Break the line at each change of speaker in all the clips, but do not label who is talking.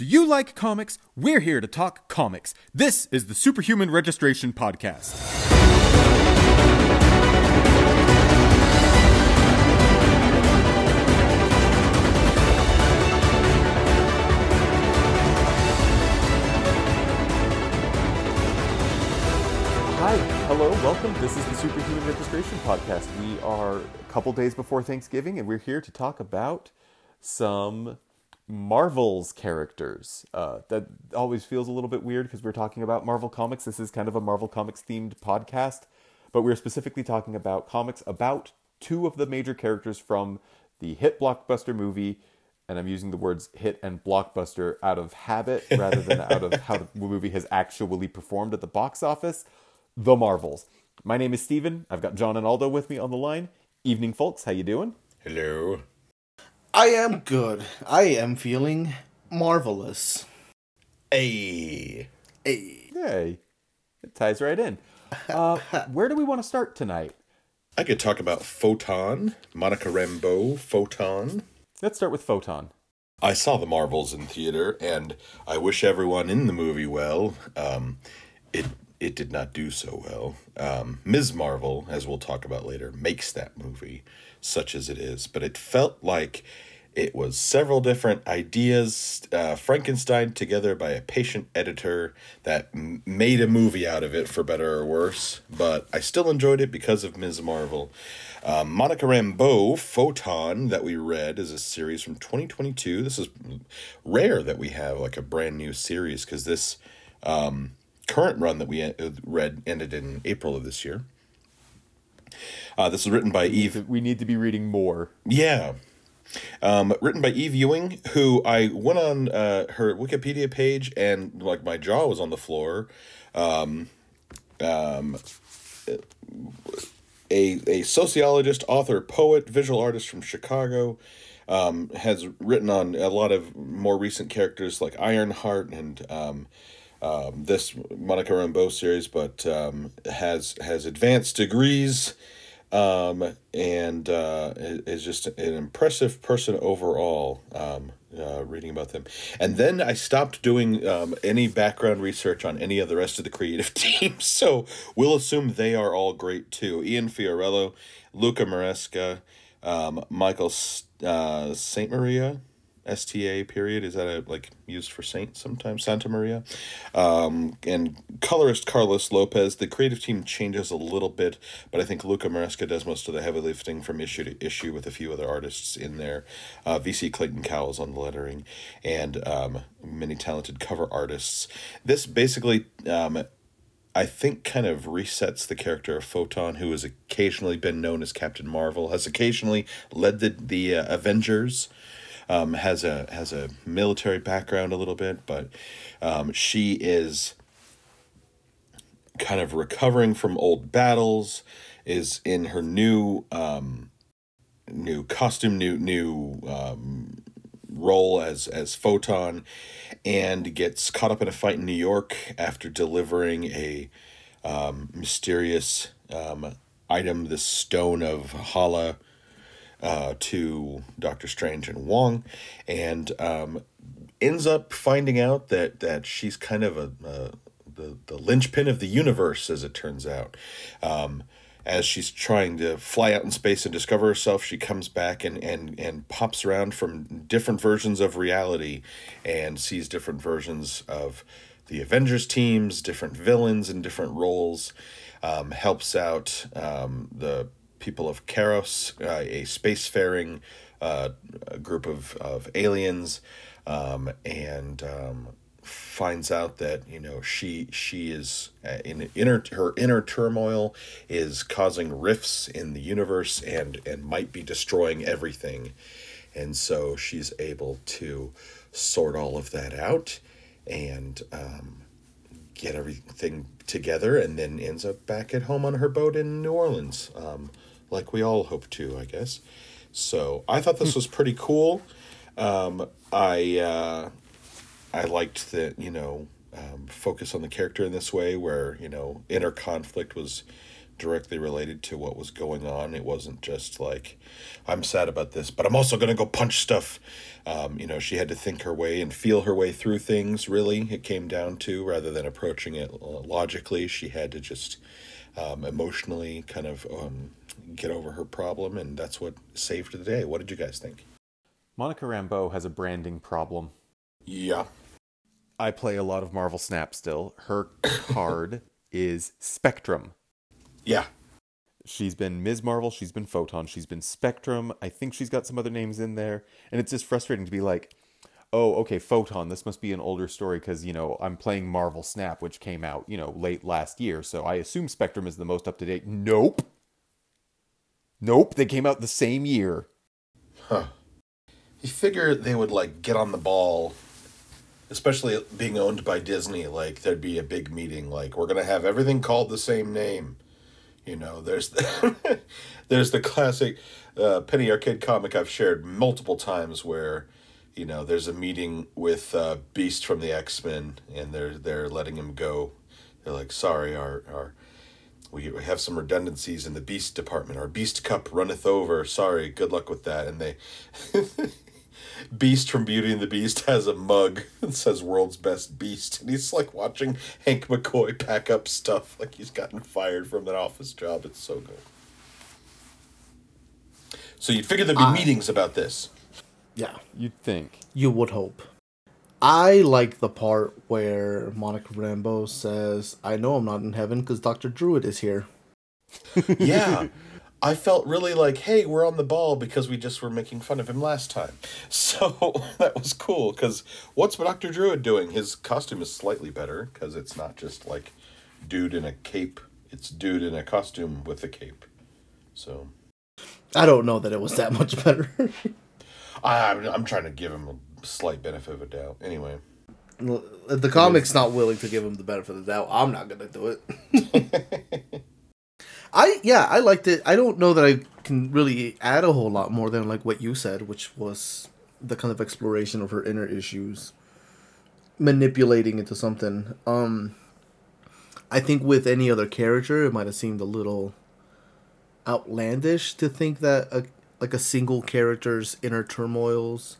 Do you like comics? We're here to talk comics. This is the Superhuman Registration Podcast.
Hi, hello, welcome. This is the Superhuman Registration Podcast. We are a couple days before Thanksgiving, and we're here to talk about some Marvel's characters. Uh, that always feels a little bit weird because we're talking about Marvel Comics. This is kind of a Marvel Comics themed podcast, but we're specifically talking about comics about two of the major characters from the hit blockbuster movie. And I'm using the words hit and blockbuster out of habit rather than out of how the movie has actually performed at the box office. The Marvels. My name is Steven. I've got John and Aldo with me on the line. Evening, folks. How you doing?
Hello.
I am good. I am feeling marvelous.
Hey.
Hey.
Yay. It ties right in. Uh, where do we want to start tonight?
I could talk about Photon, Monica Rambeau, Photon.
Let's start with Photon.
I saw the Marvels in theater, and I wish everyone in the movie well. Um, it it did not do so well. Um, Ms. Marvel, as we'll talk about later, makes that movie such as it is, but it felt like it was several different ideas uh, Frankenstein together by a patient editor that m- made a movie out of it for better or worse. But I still enjoyed it because of Ms. Marvel. Um, Monica Rambeau, Photon, that we read, is a series from 2022. This is rare that we have like a brand new series because this um, current run that we uh, read ended in April of this year. Uh, this is written by Eve.
We need to be reading more.
Yeah. Um, written by Eve Ewing, who I went on uh, her Wikipedia page and like my jaw was on the floor. Um, um, a, a sociologist, author, poet, visual artist from Chicago, um, has written on a lot of more recent characters like Ironheart and um, um, this Monica Rambeau series, but um, has has advanced degrees um, and uh, is just an impressive person overall. Um, uh, reading about them, and then I stopped doing um, any background research on any of the rest of the creative team. So we'll assume they are all great too. Ian Fiorello, Luca Maresca, um, Michael uh, Saint Maria. STA period is that a like used for Saint sometimes Santa Maria, um, and colorist Carlos Lopez. The creative team changes a little bit, but I think Luca Maresca does most of the heavy lifting from issue to issue with a few other artists in there. Uh, VC Clayton Cowles on the lettering, and um, many talented cover artists. This basically. Um, I think kind of resets the character of Photon, who has occasionally been known as Captain Marvel, has occasionally led the the uh, Avengers, um, has a has a military background a little bit, but um, she is kind of recovering from old battles, is in her new um, new costume, new new um, role as as Photon, and gets caught up in a fight in New York after delivering a um, mysterious um, item, the Stone of Hala uh, to Doctor Strange and Wong, and um, ends up finding out that that she's kind of a, a the the linchpin of the universe, as it turns out. Um, as she's trying to fly out in space and discover herself, she comes back and, and, and pops around from different versions of reality and sees different versions of the Avengers teams, different villains in different roles, um, helps out um, the people of Karos, uh, a spacefaring uh, a group of, of aliens, um, and um, finds out that you know she she is uh, in inner her inner turmoil is causing rifts in the universe and and might be destroying everything, and so she's able to sort all of that out and um, get everything together, and then ends up back at home on her boat in New Orleans. Um, like we all hope to, I guess. So I thought this was pretty cool. Um, I uh, I liked that you know um, focus on the character in this way, where you know inner conflict was directly related to what was going on. It wasn't just like, I'm sad about this, but I'm also going to go punch stuff. Um, you know, she had to think her way and feel her way through things, really, it came down to, rather than approaching it uh, logically. She had to just um, emotionally kind of um, get over her problem, and that's what saved the day. What did you guys think?
Monica Rambeau has a branding problem.
Yeah.
I play a lot of Marvel Snap still. Her card is Spectrum.
Yeah.
She's been Ms. Marvel, she's been Photon, she's been Spectrum. I think she's got some other names in there. And it's just frustrating to be like, oh, okay, Photon, this must be an older story because, you know, I'm playing Marvel Snap, which came out, you know, late last year. So I assume Spectrum is the most up to date. Nope. Nope, they came out the same year.
Huh. You figure they would like get on the ball, especially being owned by Disney. Like there'd be a big meeting. Like we're gonna have everything called the same name. You know, there's the, there's the classic uh, Penny Arcade comic I've shared multiple times where, you know, there's a meeting with uh, Beast from the X Men and they're they're letting him go. They're like, sorry, our our we have some redundancies in the beast department. Our beast cup runneth over. Sorry, good luck with that. And they, Beast from Beauty and the Beast has a mug that says "World's Best Beast," and he's like watching Hank McCoy pack up stuff like he's gotten fired from an office job. It's so good. So you'd figure there'd be
I-
meetings about this.
Yeah,
You'd think.
you would hope. I like the part where Monica Rambeau says, "I know I'm not in heaven because Doctor Druid is here."
yeah. I felt really like, hey, we're on the ball because we just were making fun of him last time. So that was cool because what's Dr. Druid doing? His costume is slightly better because it's not just like dude in a cape, it's dude in a costume with a cape. So
I don't know that it was that much better.
I, I'm, I'm trying to give him a slight benefit of a doubt. Anyway,
the comic's not willing to give him the benefit of the doubt. I'm not gonna do it. I yeah, I liked it. I don't know that I can really add a whole lot more than like what you said, which was the kind of exploration of her inner issues, manipulating into something. Um, I think with any other character, it might have seemed a little outlandish to think that a like a single character's inner turmoils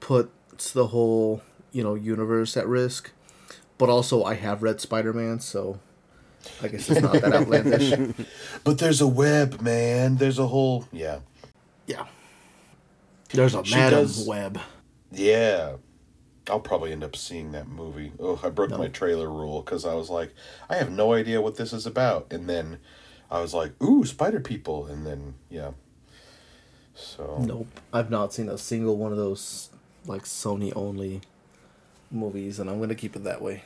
puts the whole you know universe at risk. But also, I have read Spider Man, so I guess it's not that outlandish.
but there's a web, man. There's a whole yeah,
Yeah. There's a
She
Madam
does-
Web.
yeah. I'll probably end up seeing that movie. Oh, I broke my trailer rule because I was like, I have no idea what this is about, and then I was like, ooh, spider people, and then yeah. So
Nope. I've not seen a single one of those like Sony only movies, and I'm gonna keep it that way.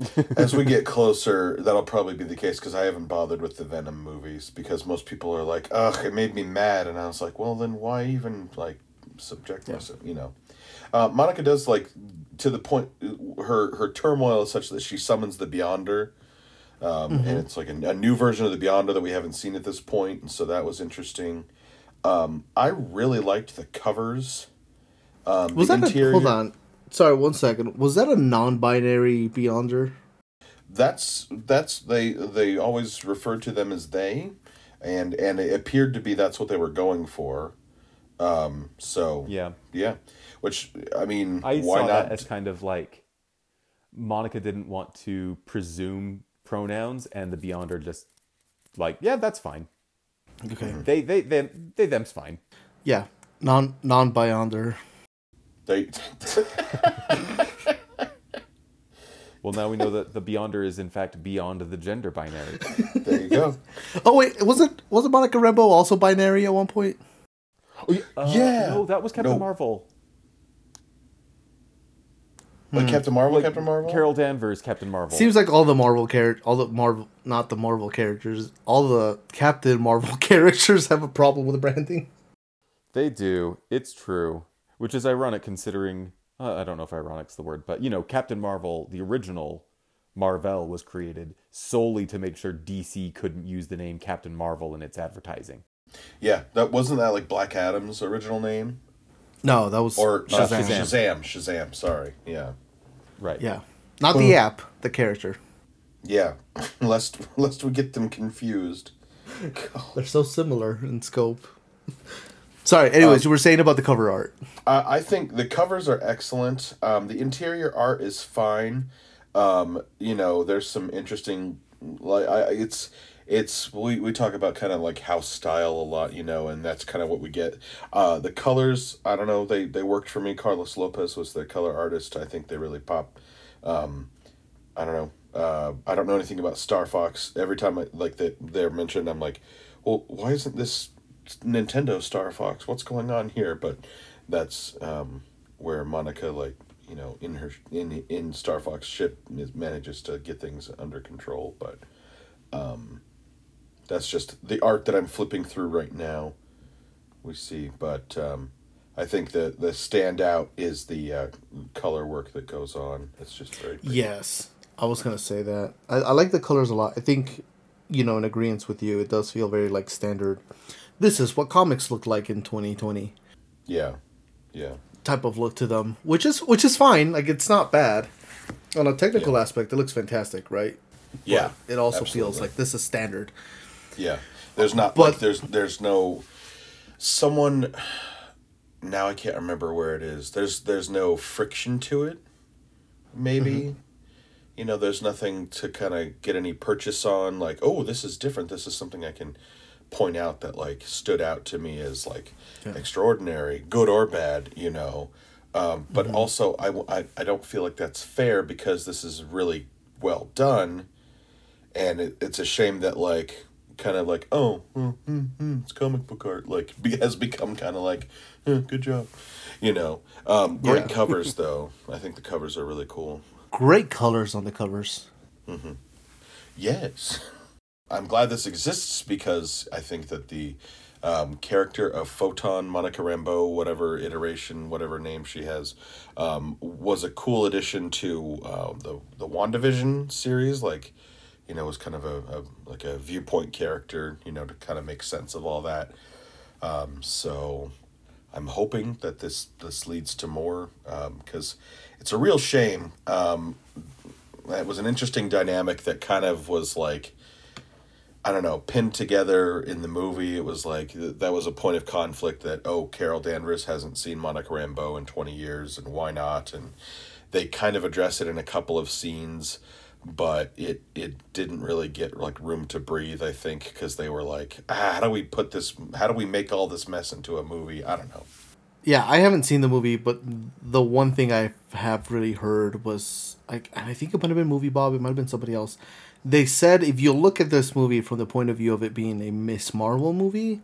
as we get closer, that'll probably be the case because I haven't bothered with the Venom movies because most people are like, ugh, it made me mad, and I was like, well, then why even like subject myself, you know? Uh, Monica does like to the point. Her her turmoil is such that she summons the Beyonder, um, and it's like a, a new version of the Beyonder that we haven't seen at this point, and so that was interesting. Um, I really liked the covers. Um,
Was
the
that a hold on? Sorry, one second. Was that a non-binary Beyonder?
that's that's they they always referred to them as they and and it appeared to be that's what they were going for um so
Yeah.
yeah which i mean
I
why
saw
not
that as kind of like Monica didn't want to presume pronouns, and the Beyonder just like, yeah, that's fine.
Okay.
They, they, they, they, them's fine.
Yeah. Non non-Beyonder.
They
Well, now we know that the Beyonder is in fact beyond the gender binary.
there you go
Oh wait, was it was it Monica Rambeau also binary at one point?
Uh,
Yeah.
no, that was Captain
No.
Marvel.
like captain marvel captain marvel
Carol Danvers, Captain Marvel.
Seems like all the Marvel character, all the Marvel, not the Marvel characters, all the Captain Marvel characters have a problem with the branding.
They do. It's true. Which is ironic considering, uh, I don't know if ironic's the word, but you know, Captain Marvel, the original Marvel, was created solely to make sure DC couldn't use the name Captain Marvel in its advertising.
yeah that wasn't that like black adam's original name
No, that was
or uh,
Shazam.
shazam shazam, shazam sorry yeah
Right.
Yeah, not the app, the character.
Yeah, lest lest we get them confused.
They're so similar in scope. Sorry. Anyways, you were saying about the cover art.
I I think the covers are excellent. Um, the interior art is fine. Um, you know, there's some interesting like I it's it's we, we talk about kind of like house style a lot, you know, and that's kind of what we get. Uh, the colors, I don't know, they they worked for me. Carlos Lopez was the color artist. I think they really pop. Um, I don't know. Uh, I don't know anything about Star Fox. Every time I like that they're mentioned, I'm like, well, why isn't this Nintendo Star Fox? What's going on here? But that's um, where Monica, like you know, in her in in Star Fox ship, is, manages to get things under control. But um, that's just the art that I'm flipping through right now. We see, but um, I think the the standout is the uh, color work that goes on. It's just very pretty.
Yes, I was gonna say that. I, I like the colors a lot. I think, you know, in agreement with you, it does feel very like standard. This is what comics look like in 2020
yeah, yeah.
type of look to them, which is which is fine. Like it's not bad. On a technical aspect, it looks fantastic, right?
Yeah,
It also feels like this is standard.
Yeah, there's not
But-
like there's there's no someone. Now I can't remember where it is. There's there's no friction to it. Maybe, mm-hmm. you know, there's nothing to kind of get any purchase on. Like, oh, this is different. This is something I can point out that like stood out to me as like extraordinary, good or bad. You know, um, but also I, I, I don't feel like that's fair because this is really well done and it, it's a shame that like kind of like oh mm, mm, mm, it's comic book art like be, has become kind of like eh, good job you know? Um, great
Yeah.
covers though. I think the covers are really cool.
Great colors on the covers.
yes i'm glad this exists because i think that the um, character of photon monica rambeau whatever iteration whatever name she has um, was a cool addition to uh, the the wandavision series like you know was kind of a, a like a viewpoint character you know to kind of make sense of all that. Um, so i'm hoping that this this leads to more because it's a real shame um, it was an interesting dynamic that kind of was like I don't know, pinned together in the movie. It was like th- that was a point of conflict that oh, Carol Danvers hasn't seen Monica Rambeau in twenty years, and why not? And they kind of address it in a couple of scenes, but it it didn't really get like room to breathe. I think because they were like, ah, how do we put this? How do we make all this mess into a movie? I don't know.
Yeah, I haven't seen the movie, but the one thing I have really heard was like, I think it might have been Movie Bob, it might have been somebody else. They said if you look at this movie from the point of view of it being a Miss Marvel movie,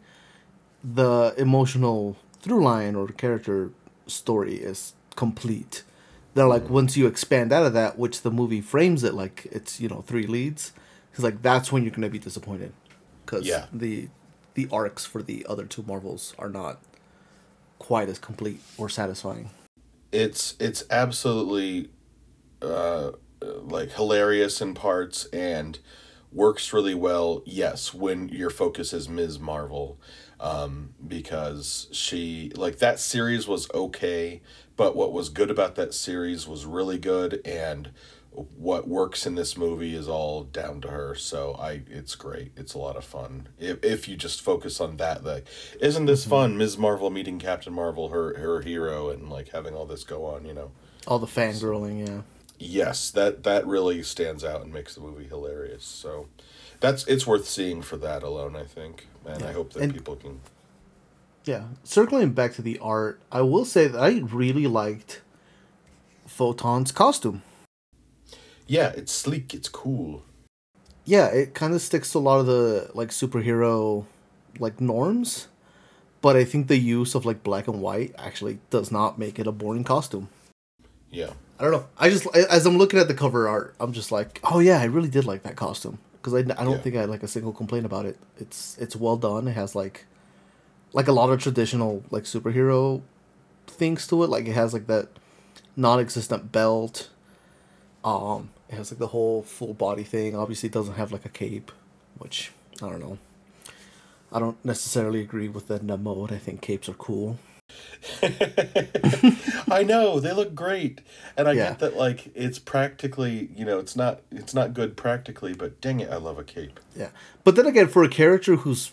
the emotional through line or character story is complete. They're like once you expand out of that, which the movie frames it like it's you know three leads, it's like that's when you're gonna be disappointed, because
Yeah.
the the arcs for the other two Marvels are not quite as complete or satisfying.
it's it's absolutely uh like hilarious in parts and works really well yes when your focus is ms. Marvel um because she like that series was okay but what was good about that series was really good and what works in this movie is all down to her so i it's great. It's a lot of fun. If, if you just focus on that like isn't this fun ms. Marvel meeting captain marvel her her hero and like having all this go on you know?
All the fangirling, yeah.
Yes that that really stands out and makes the movie hilarious so that's it's worth seeing for that alone i think and i hope that
And-
people can
Yeah. Circling back to the art, I will say that I really liked Photon's costume.
yeah it's sleek it's cool
Yeah, it kind of sticks to a lot of the like superhero like norms, but I think the use of like black and white actually does not make it a boring costume.
Yeah
I don't know. I just as I'm looking at the cover art, I'm just like, oh yeah, I really did like that costume because I, I don't
Yeah.
think I had like a single complaint about it. It's it's well done. It has like like a lot of traditional like superhero things to it. Like it has like that non-existent belt. Um, it has like the whole full body thing. Obviously, it doesn't have like a cape, which I don't know. I don't necessarily agree with the mode. I think capes are cool.
I know they look great, and I
Yeah.
get that like it's practically you know it's not it's not good practically, but dang it, I love a cape.
Yeah. But then again, for a character whose,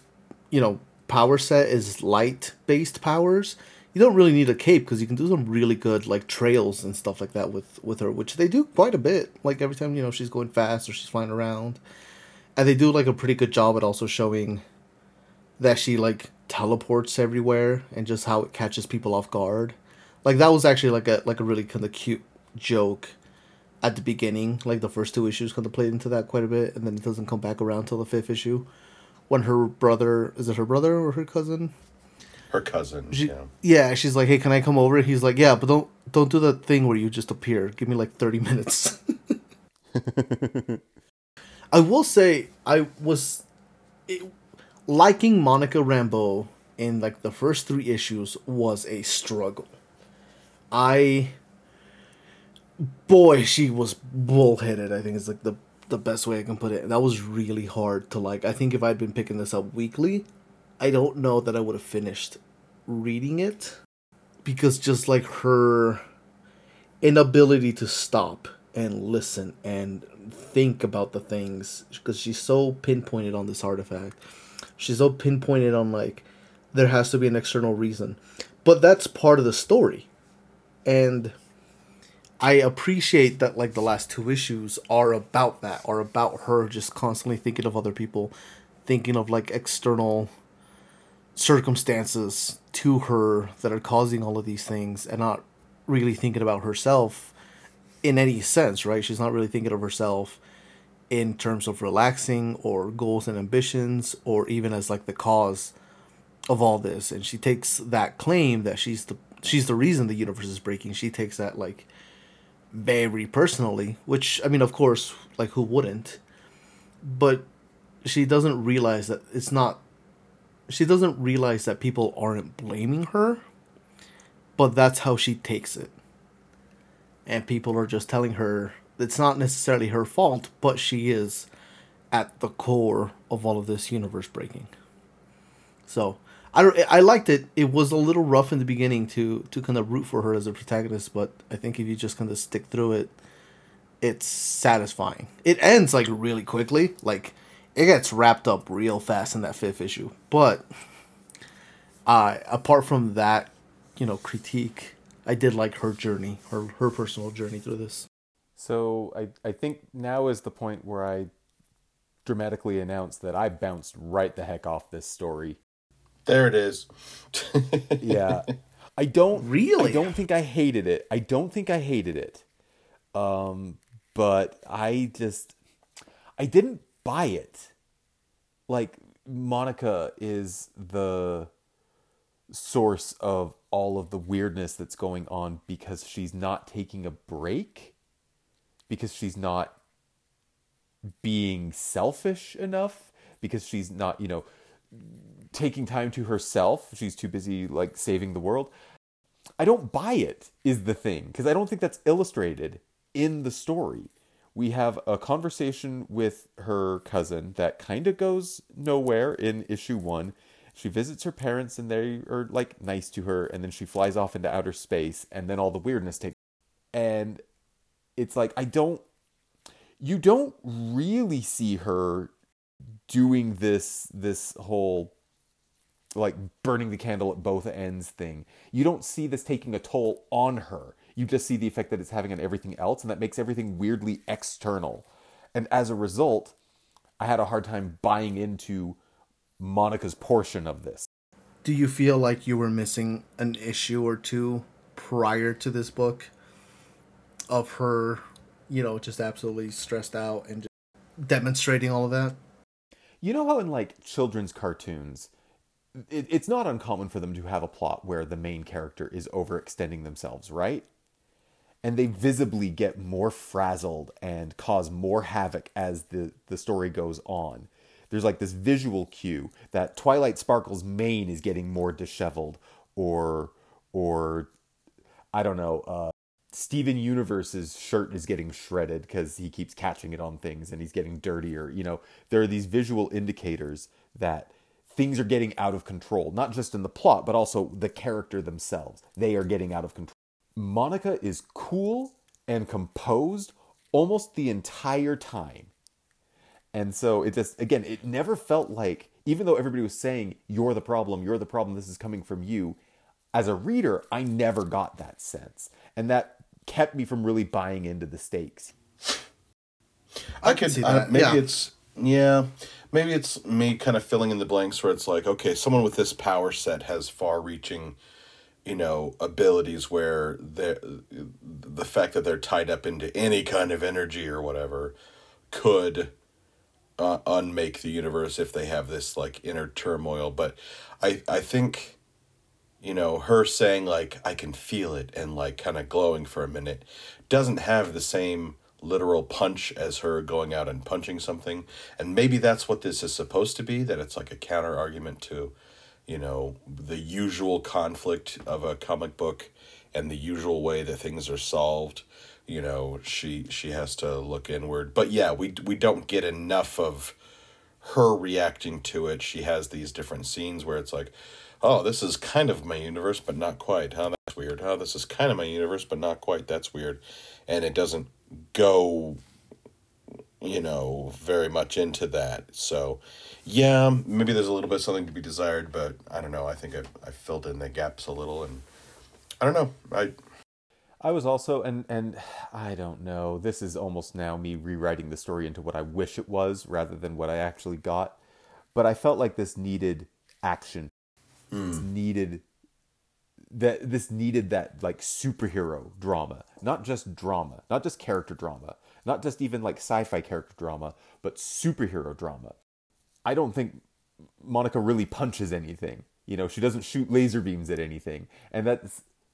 you know, power set is light based powers, you don't really need a cape because you can do some really good like trails and stuff like that with with her, which they do quite a bit. Like every time you know she's going fast or she's flying around, and they do like a pretty good job at also showing that she like teleports everywhere and just how it catches people off guard. Like that was actually like a like a really kind of cute joke at the beginning, like the first two issues kind of played into that quite a bit, and then it doesn't come back around till the fifth issue, when her brother is it her brother or her cousin?
Her cousin,
She,
yeah.
yeah, she's like, "Hey, can I come over?" He's like, "Yeah, but don't don't do that thing where you just appear. Give me like thirty minutes." I will say I was it, liking Monica Rambeau in like the first three issues was a struggle. I boy, she was bullheaded. I think is like the the best way I can put it. And That was really hard to like. I think if I'd been picking this up weekly, I don't know that I would have finished reading it because just like her inability to stop and listen and think about the things because she's so pinpointed on this artifact. She's so pinpointed on like there has to be an external reason. But that's part of the story. And I appreciate that like the last two issues are about that, are about her just constantly thinking of other people, thinking of like external circumstances to her that are causing all of these things and not really thinking about herself in any sense, right? She's not really thinking of herself in terms of relaxing or goals and ambitions or even as like the cause of all this. And she takes that claim that she's the she's the reason the universe is breaking. She takes that like very personally which i mean of course like who wouldn't? But she doesn't realize that it's not she doesn't realize that people aren't blaming her but that's how she takes it. And people are just telling her it's not necessarily her fault but she is at the core of all of this universe breaking so I I liked it. It was a little rough in the beginning to to kind of root for her as a protagonist, but I think if you just kind of stick through it, it's satisfying. It ends like really quickly, like it gets wrapped up real fast in that fifth issue. But uh, apart from that, you know, critique, I did like her journey, her her personal journey through this.
So I, I think now is the point where I dramatically announce that I bounced right the heck off this story.
There it is.
Yeah. I don't
Really?
I don't think I hated it. I don't think I hated it. Um but I just I didn't buy it. Like Monica is the source of all of the weirdness that's going on because she's not taking a break because she's not being selfish enough because she's not, you know, taking time to herself. She's too busy like saving the world. I don't buy it is the thing because I don't think that's illustrated in the story. We have a conversation with her cousin that kind of goes nowhere in issue 1. She visits her parents and they are like nice to her and then she flies off into outer space and then all the weirdness takes and it's like I don't you don't really see her doing this this whole like burning the candle at both ends thing. You don't see this taking a toll on her. You just see the effect that it's having on everything else, and that makes everything weirdly external. And as a result, I had a hard time buying into Monica's portion of this.
Do you feel like you were missing an issue or two prior to this book of her, you know, just absolutely stressed out and just demonstrating all of that?
You know how in like children's cartoons, it, it's not uncommon for them to have a plot where the main character is overextending themselves, right? And they visibly get more frazzled and cause more havoc as the, the story goes on. There's like this visual cue that Twilight Sparkle's mane is getting more disheveled, or or I don't know, uh, Steven Universe's shirt is getting shredded because he keeps catching it on things and he's getting dirtier. You know, there are these visual indicators that things are getting out of control, not just in the plot, but also the character themselves. They are getting out of control. Monica is cool and composed almost the entire time. And so it just, again, it never felt like, even though everybody was saying, you're the problem, you're the problem, this is coming from you, as a reader, I never got that sense. And that kept me from really buying into the stakes.
I, I could see that. maybe yeah. it's yeah, maybe it's me kind of filling in the blanks where it's like, okay, someone with this power set has far-reaching, you know, abilities where the the fact that they're tied up into any kind of energy or whatever could uh, unmake the universe if they have this like inner turmoil. But I I think, you know, her saying like I can feel it and like kind of glowing for a minute doesn't have the same literal punch as her going out and punching something. And maybe that's what this is supposed to be, that it's like a counter argument to, you know, the usual conflict of a comic book and the usual way that things are solved. You know, she she has to look inward. But yeah, we we don't get enough of her reacting to it. She has these different scenes where it's like, oh, this is kind of my universe, but not quite. Huh, that's weird. Huh, this is kind of my universe, but not quite. That's weird. And it doesn't go you know very much into that so yeah maybe there's a little bit something to be desired but i don't know i think i, I filled in the gaps a little and i don't know i
i was also and and i don't know this is almost now me rewriting the story into what i wish it was rather than what i actually got but i felt like this needed action mm. needed that this needed that like superhero drama, not just drama, not just character drama, not just even like sci-fi character drama, but superhero drama. I don't think Monica really punches anything. You know, she doesn't shoot laser beams at anything, and that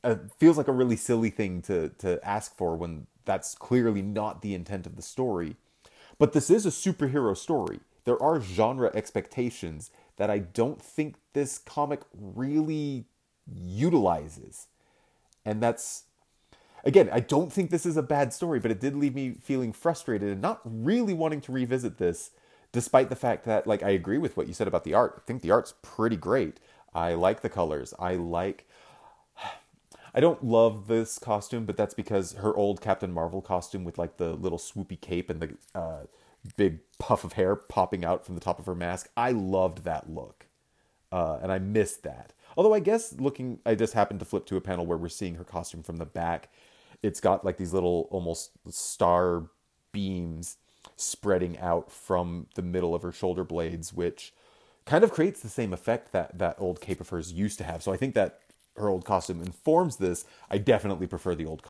uh, feels like a really silly thing to to ask for when that's clearly not the intent of the story. But this is a superhero story. There are genre expectations that I don't think this comic really utilizes. And that's, again, I don't think this is a bad story, but it did leave me feeling frustrated and not really wanting to revisit this, despite the fact that, like, I agree with what you said about the art. I think the art's pretty great. I like the colors. I like. I don't love this costume, but that's because her old Captain Marvel costume with like the little swoopy cape and the uh, big puff of hair popping out from the top of her mask. I loved that look, uh, and I missed that. Although I guess looking, I just happened to flip to a panel where we're seeing her costume from the back. It's got like these little almost star beams spreading out from the middle of her shoulder blades, which kind of creates the same effect that that old cape of hers used to have. So I think that her old costume informs this. I definitely prefer the old.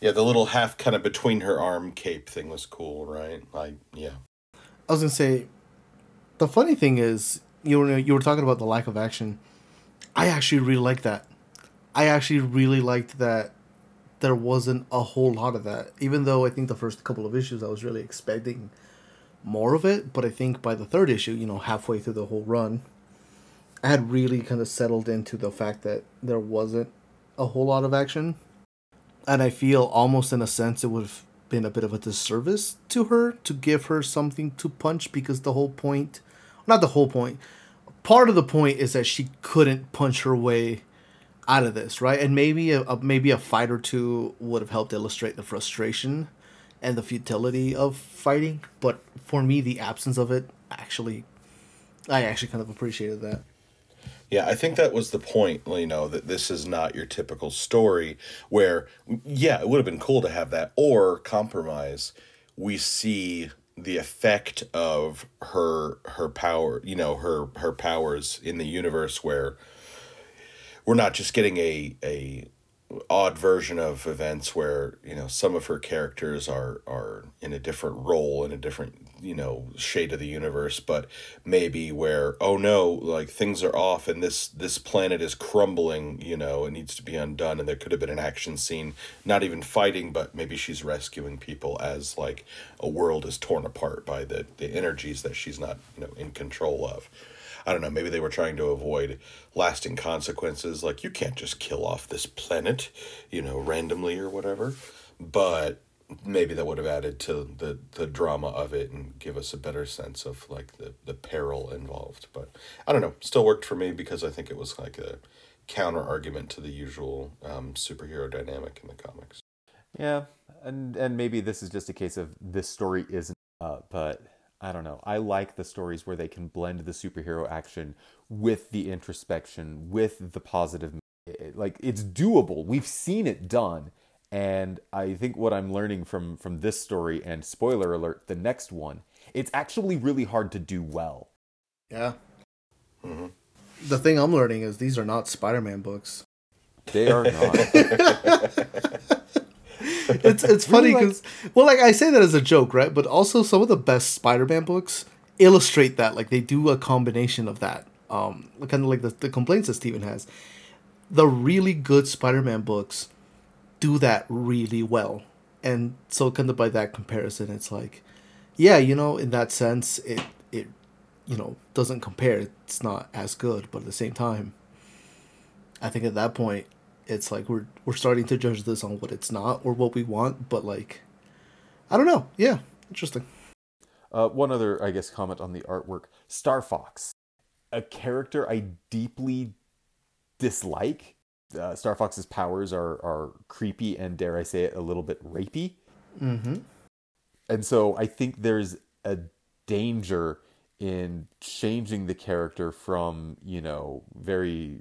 Yeah, the little half kind of between her arm cape thing was cool, right? Like, yeah.
I was gonna say, the funny thing is, you were you were talking about the lack of action. I actually really like that. I actually really liked that there wasn't a whole lot of that. Even though I think the first couple of issues I was really expecting more of it, but I think by the third issue, you know, halfway through the whole run, I had really kind of settled into the fact that there wasn't a whole lot of action. And I feel almost in a sense it would have been a bit of a disservice to her to give her something to punch because the whole point, not the whole point, part of the point is that she couldn't punch her way out of this, right? And maybe a, a, maybe a fight or two would have helped illustrate the frustration and the futility of fighting. But for me, the absence of it actually, I actually kind of appreciated that.
Yeah, I think that was the point, you know, that this is not your typical story where, yeah, it would have been cool to have that or compromise. We see the effect of her her power you know her her powers in the universe where we're not just getting a a odd version of events where you know some of her characters are are in a different role in a different you know shade of the universe but maybe where oh no like things are off and this this planet is crumbling you know it needs to be undone and there could have been an action scene not even fighting but maybe she's rescuing people as like a world is torn apart by the the energies that she's not you know in control of I don't know, maybe they were trying to avoid lasting consequences. Like, you can't just kill off this planet, you know, randomly or whatever. But maybe that would have added to the the drama of it and give us a better sense of like the the peril involved. But I don't know, still worked for me because I think it was like a counter argument to the usual um, superhero dynamic in the comics.
Yeah, and and maybe this is just a case of this story isn't, uh, but I don't know. I like the stories where they can blend the superhero action with the introspection, with the positive. Like it's doable. We've seen it done, and I think what I'm learning from from this story and spoiler alert, the next one, it's actually really hard to do well.
Yeah. Mm-hmm. The thing I'm learning is these are not Spider-Man books.
They are not.
it's it's funny because like, well, like I say that as a joke, right? But also some of the best Spider-Man books illustrate that. Like they do a combination of that. Um, kind of like the, the complaints that Steven has. The really good Spider-Man books do that really well, and so kind of by that comparison, it's like, yeah, you know, in that sense, it it you know doesn't compare. It's not as good, but at the same time, I think at that point it's like we're we're starting to judge this on what it's not or what we want, but like I don't know. Yeah, interesting.
Uh, one other, I guess, comment on the artwork: Star Fox, a character I deeply dislike. Uh, Star Fox's powers are are creepy and dare I say it, a little bit rapey.
Mm-hmm.
And so I think there's a danger in changing the character from you know very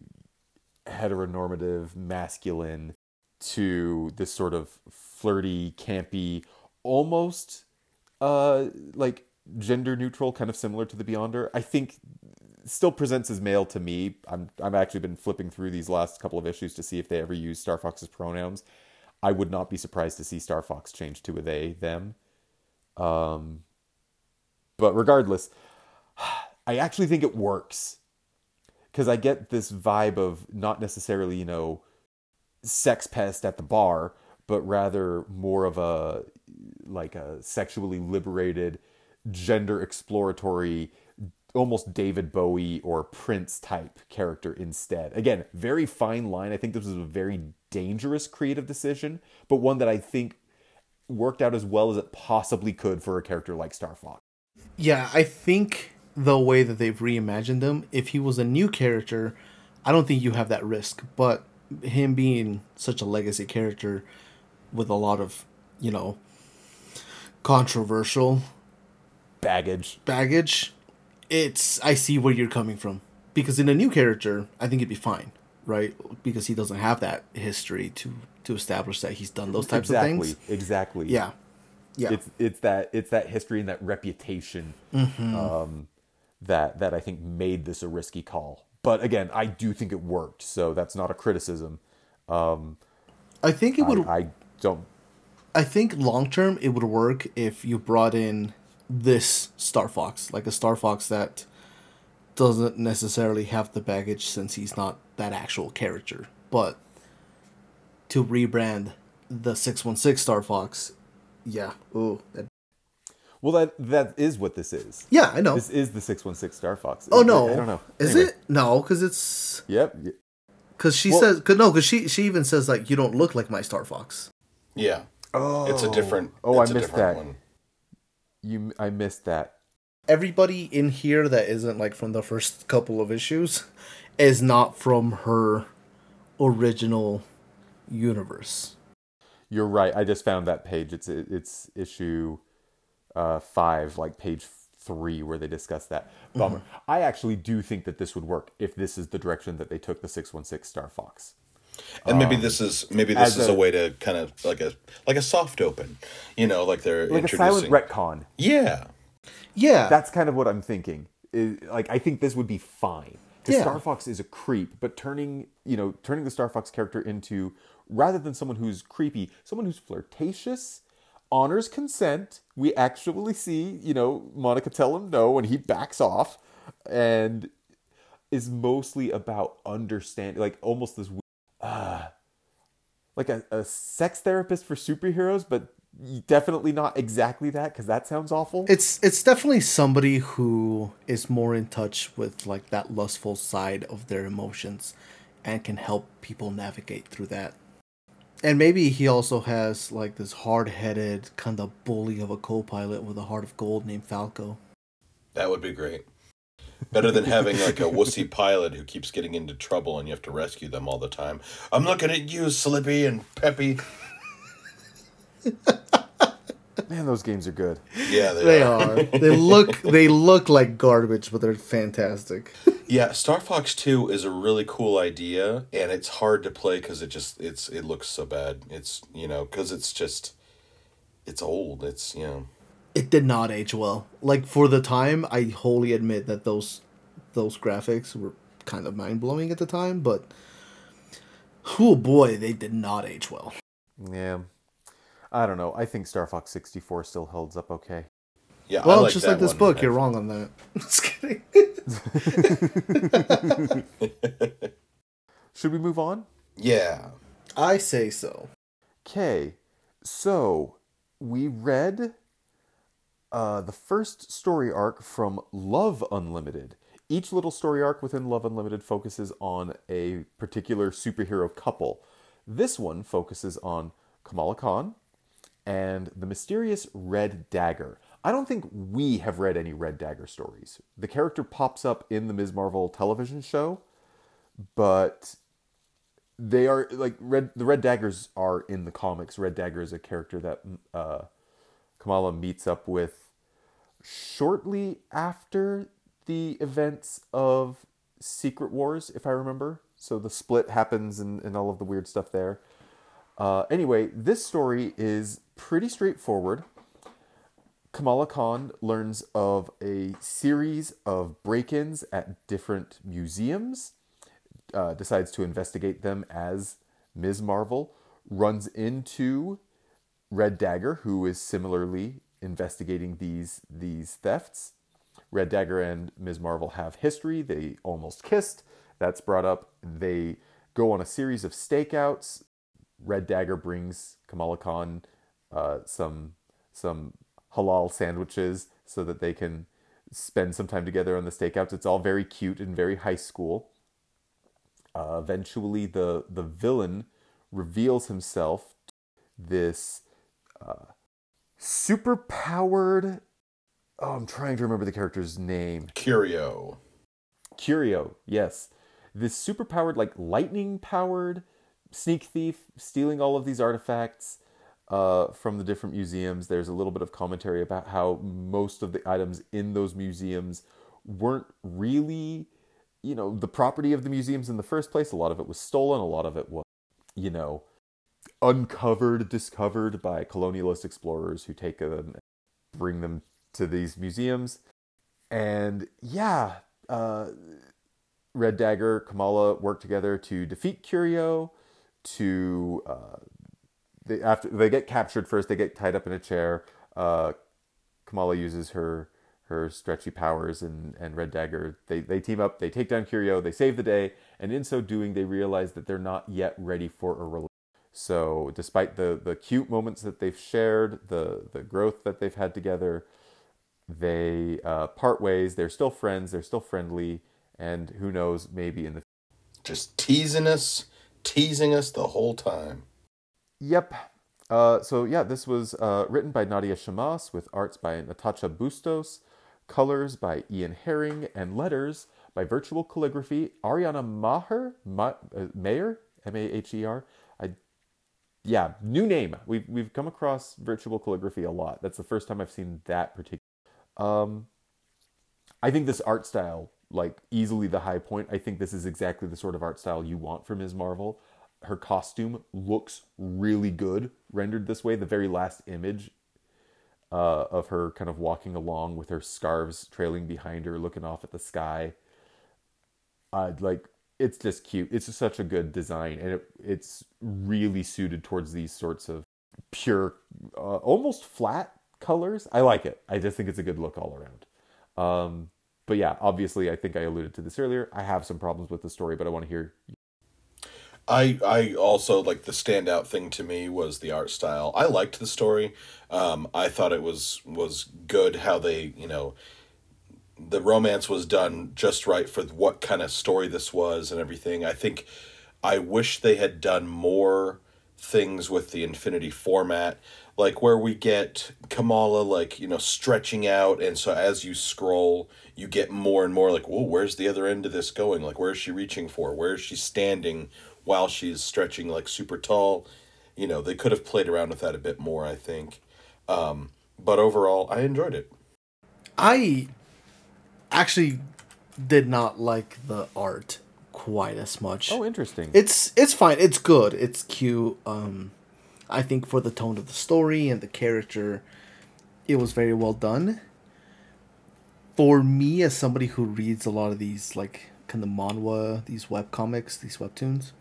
heteronormative masculine to this sort of flirty, campy, almost uh like gender neutral, kind of similar to the Beyonder. I think still presents as male to me. I'm I've actually been flipping through these last couple of issues to see if they ever use Star Fox's pronouns. I would not be surprised to see Star Fox change to a they them. Um, but regardless, I actually think it works because I get this vibe of not necessarily, you know, sex pest at the bar, but rather more of a like a sexually liberated, gender exploratory, almost David Bowie or Prince type character instead. Again, very fine line. I think this was a very dangerous creative decision, but one that I think worked out as well as it possibly could for a character like Star Fox.
Yeah, I think the way that they've reimagined him. If he was a new character, I don't think you have that risk. But him being such a legacy character with a lot of, you know, controversial
baggage.
Baggage. It's I see where you're coming from. Because in a new character, I think it'd be fine, right? Because he doesn't have that history to to establish that he's done those types
exactly,
of things.
Exactly.
Yeah. Yeah.
It's it's that it's that history and that reputation
mm-hmm.
um, that that I think made this a risky call. But again, I do think it worked, so that's not a criticism. Um,
I think it would.
I, I don't.
I think long term it would work if you brought in this Star Fox, like a Star Fox that doesn't necessarily have the baggage since he's not that actual character. But to rebrand the six one six Star Fox, yeah, ooh, that
well, that that is what this is.
Yeah, I know.
This is the six one six Star Fox.
Oh no,
I don't know.
Is anyway. it? No, because it's.
Yep.
Because she well, says, cause, no, because she she even says like you don't look like my Star Fox.
Yeah.
Oh. oh.
It's a different.
Oh, I missed that. One. You, I missed that.
Everybody in here that isn't like from the first couple of issues is not from her original universe.
You're right. I just found that page. It's it's issue uh, five, like page three, where they discuss that. Bummer. Mm-hmm. I actually do think that this would work if this is the direction that they took the six one six Star Fox.
And maybe um, this is maybe this is a, a, way to kind of like a like a soft open, you know, like they're
like
introducing...
a silent retcon.
Yeah,
yeah,
that's kind of what I'm thinking. like I think this would be fine because yeah. Star Fox is a creep, but turning you know turning the Star Fox character into rather than someone who's creepy, someone who's flirtatious honors consent. We actually see, you know, Monica tell him no, and he backs off, and is mostly about understanding, like almost this, uh, like a, a sex therapist for superheroes, but definitely not exactly that because that sounds awful.
It's it's definitely somebody who is more in touch with like that lustful side of their emotions, and can help people navigate through that. And maybe he also has like this hard-headed kind of bully of a co-pilot with a heart of gold named Falco.
That would be great. Better than having like a wussy pilot who keeps getting into trouble and you have to rescue them all the time. I'm looking at you, Slippy and Peppy.
Man, those games are good.
Yeah, they,
They
are.
are. they look they look like garbage, but they're fantastic.
Yeah, Star Fox Two is a really cool idea, and it's hard to play because it just it's it looks so bad. It's you know because it's just it's old. It's you know
It did not age well. Like for the time, I wholly admit that those those graphics were kind of mind blowing at the time, but oh boy, they did not age well.
Yeah. I don't know. I think Star Fox 64 still holds up okay.
yeah. I
Well,
like
just
that
like this
one.
book, you're wrong on that. Just kidding.
Should we move on?
Yeah,
I say so.
Okay. So, we read uh, the first story arc from Love Unlimited. Each little story arc within Love Unlimited focuses on a particular superhero couple. This one focuses on Kamala Khan and the mysterious Red Dagger. I don't think we have read any Red Dagger stories. The character pops up in the Ms. Marvel television show, but they are like red the red daggers are in the comics red dagger is a character that uh kamala meets up with shortly after the events of secret wars if i remember. So the split happens and, and all of the weird stuff there. Uh, anyway this story is pretty straightforward. Kamala Khan learns of a series of break ins at different museums, uh, decides to investigate them as Ms. Marvel, runs into Red Dagger, who is similarly investigating these, these thefts. Red Dagger and Ms. Marvel have history. They almost kissed. That's brought up. They go on a series of stakeouts. Red Dagger brings Kamala Khan uh, some some halal sandwiches so that they can spend some time together on the stakeouts. It's all very cute and very high school. Uh, eventually, the the villain reveals himself this uh, super powered. Oh, I'm trying to remember the character's name.
Curio.
Curio, yes. This super powered, like lightning powered sneak thief stealing all of these artifacts uh, from the different museums. There's a little bit of commentary about how most of the items in those museums weren't really, you know, the property of the museums in the first place. A lot of it was stolen, a lot of it was, you know, uncovered, discovered by colonialist explorers who take them bring them to these museums. And yeah, uh, Red Dagger, Kamala work together to defeat Curio, to uh, they after they get captured first, they get tied up in a chair. Uh, Kamala uses her her stretchy powers and, and Red Dagger. They they team up, they take down Curio, they save the day, and in so doing, they realize that they're not yet ready for a. So, despite the the cute moments that they've shared, the the growth that they've had together, they uh, part ways. They're still friends. They're still friendly, and who knows, maybe in the
Just teasing us, teasing us the whole time.
Yep. Uh, so yeah, this was uh, written by Nadia Shammas with arts by Natasha Bustos, colors by Ian Herring, and letters by Virtual Calligraphy Ariana Maher Ma- uh, Mayer M A H E R. Yeah, new name. We've we've come across Virtual Calligraphy a lot. That's the first time I've seen that particular. Um, I think this art style, like easily the high point. I think this is exactly the sort of art style you want from Ms. Marvel her costume looks really good rendered this way. The very last image uh, of her kind of walking along with her scarves trailing behind her, looking off at the sky. Uh, like it's just cute. It's just such a good design, and it, it's really suited towards these sorts of pure, uh, almost flat colors. I like it. I just think it's a good look all around. Um, but yeah, obviously, I think I alluded to this earlier. I have some problems with the story, but I want to hear
I I also like the standout thing to me was the art style. I liked the story. Um, I thought it was was good how they you know the romance was done just right for what kind of story this was and everything. I think I wish they had done more things with the Infinity format, like where we get Kamala like you know stretching out, and so as you scroll, you get more and more like, whoa, where's the other end of this going? Like, where is she reaching for? Where is she standing while she's stretching like super tall? You know, they could have played around with that a bit more, I think. Um, but overall, I enjoyed it.
I actually did not like the art quite as much.
Oh, interesting.
It's it's fine. It's good. It's cute. Um, I think for the tone of the story and the character, it was very well done. For me, as somebody who reads a lot of these like kind of manhwa, these web comics, these webtoons,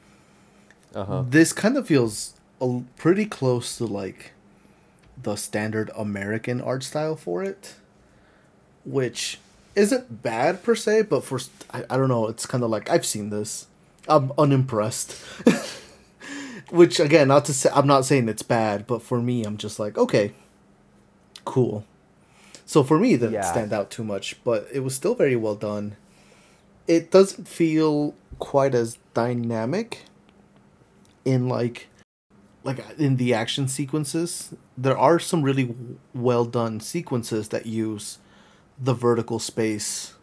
uh-huh.
this kind of feels a, pretty close to like the standard American art style for it, which isn't bad per se, but for I, I don't know, it's kind of like I've seen this. I'm unimpressed. which again, not to say I'm not saying it's bad, but for me, I'm just like okay, cool. So for me, that
Yeah.
stand out too much, but it was still very well done. It doesn't feel quite as dynamic in like like uh, in the action sequences. There are some really well done sequences that use the vertical space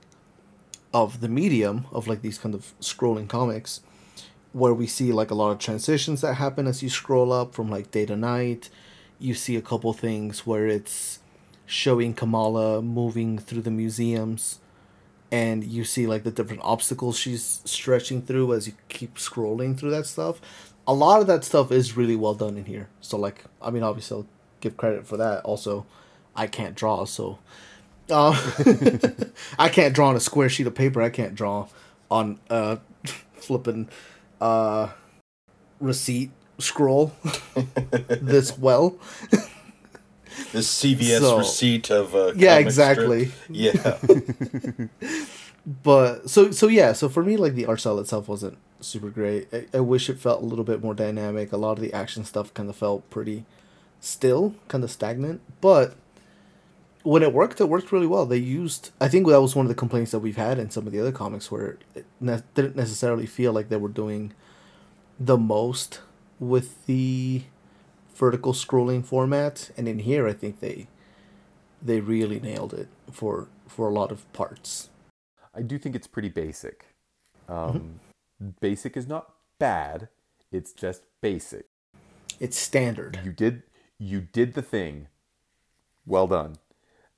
of the medium of like these kind of scrolling comics where we see like a lot of transitions that happen as you scroll up from like day to night. You see a couple things where it's showing kamala moving through the museums and you see like the different obstacles she's stretching through as you keep scrolling through that stuff. A lot of that stuff is really well done in here. So like i mean obviously i'll give credit for that. Also i can't draw so uh, I can't draw on a square sheet of paper. I can't draw on a flipping uh receipt scroll this well.
This CVS
So-
receipt of uh,
Yeah, exactly.
strip. Yeah,
But so so yeah, so for me like the art style itself wasn't super great. I, I wish it felt a little bit more dynamic. A lot of the action stuff kind of felt pretty still, kind of stagnant, but when it worked, it worked really well. They used, I think that was one of the complaints that we've had in some of the other comics where it ne- didn't necessarily feel like they were doing the most with the vertical scrolling format. And in here, I think they they really nailed it for for a lot of parts.
I do think it's pretty basic.
Mm-hmm.
Um, Basic is not bad. It's just basic.
It's standard.
You did you did the thing. Well done.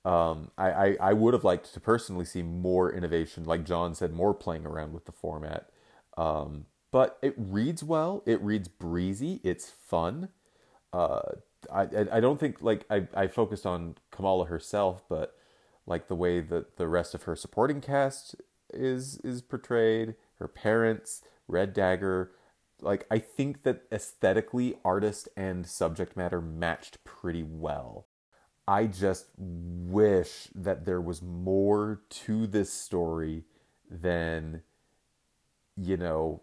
Um, I, I, I would have liked to personally see more innovation, like John said, more playing around with the format. Um, but it reads well. It reads breezy. It's fun. Uh, I, I don't think like I, I focused on Kamala herself, but like the way that the rest of her supporting cast is is portrayed, her parents, Red Dagger, like I think that aesthetically artist and subject matter matched pretty well. I just wish that there was more to this story than you know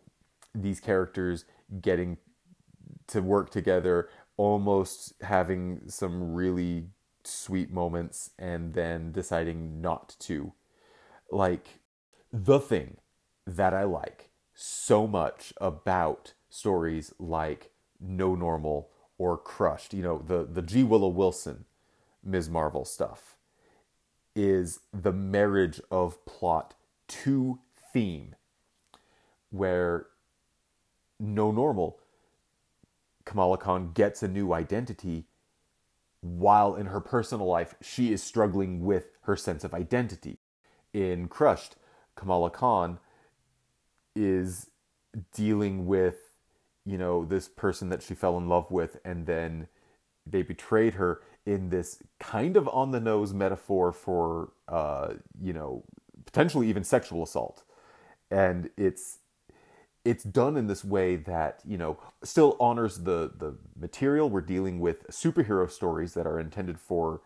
these characters getting to work together almost having some really sweet moments and then deciding not to. Like the thing that I like so much about stories like No Normal or Crushed, you know, the the G. Willow Wilson Ms. Marvel stuff is the marriage of plot to theme where No Normal Kamala Khan gets a new identity while in her personal life she is struggling with her sense of identity. In Crushed, Kamala Khan is dealing with, you know, this person that she fell in love with and then they betrayed her in this kind of on the nose metaphor for, uh, you know, potentially even sexual assault. And it's it's done in this way that you know still honors the the material. We're dealing with superhero stories that are intended for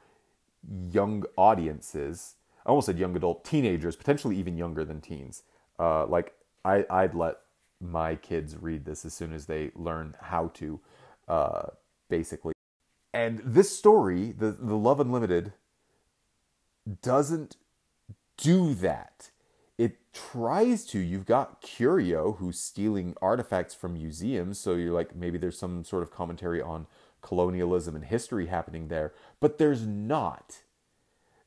young audiences. I almost said young adult teenagers potentially even younger than teens. Uh, like I, i'd let my kids read this as soon as they learn how to uh, basically and this story the, the love unlimited doesn't do that it tries to. You've got Curio who's stealing artifacts from museums, so you're like maybe there's some sort of commentary on colonialism and history happening there, but there's not.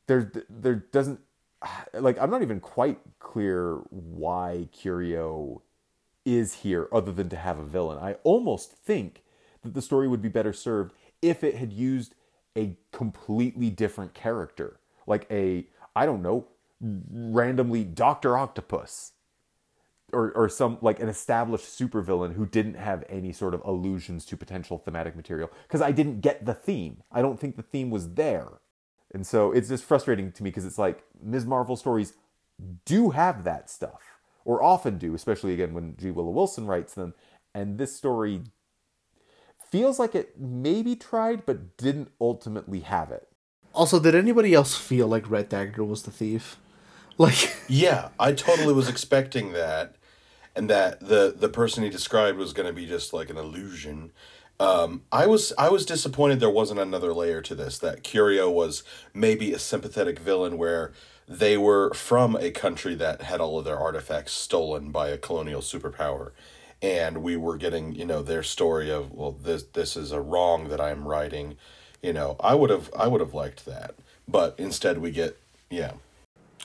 There there doesn't like I'm not even quite clear why Curio is here other than to have a villain. I almost think that the story would be better served if it had used a completely different character, like a I don't know, randomly Doctor Octopus, or or some like an established supervillain who didn't have any sort of allusions to potential thematic material. Because I didn't get the theme. I don't think the theme was there, and so it's just frustrating to me because it's like Ms. Marvel stories do have that stuff, or often do, especially again when G. Willow Wilson writes them, and this story feels like it maybe tried but didn't ultimately have it.
Also, did anybody else feel like Red Dagger was the thief? Like,
Yeah, I totally was expecting that, and that the the person he described was going to be just like an illusion. Um, I was I was disappointed there wasn't another layer to this. That Curio was maybe a sympathetic villain where they were from a country that had all of their artifacts stolen by a colonial superpower, and we were getting you know their story of well this this is a wrong that I'm writing, You know, I would have I would have liked that, but instead we get yeah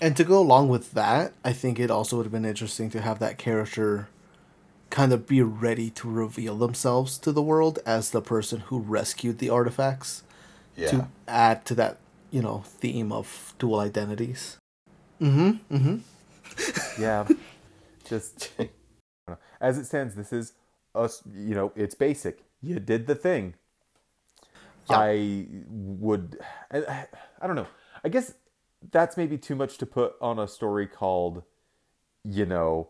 and to go along with that, I think it also would have been interesting to have that character kind of be ready to reveal themselves to the world as the person who rescued the artifacts
yeah.
to add to that, you know, theme of dual identities. Mm-hmm. Mm-hmm.
yeah, just as it stands, this is us. You know, it's basic. You did the thing.
Yeah.
I would. I, I don't know. I guess that's maybe too much to put on a story called, you know,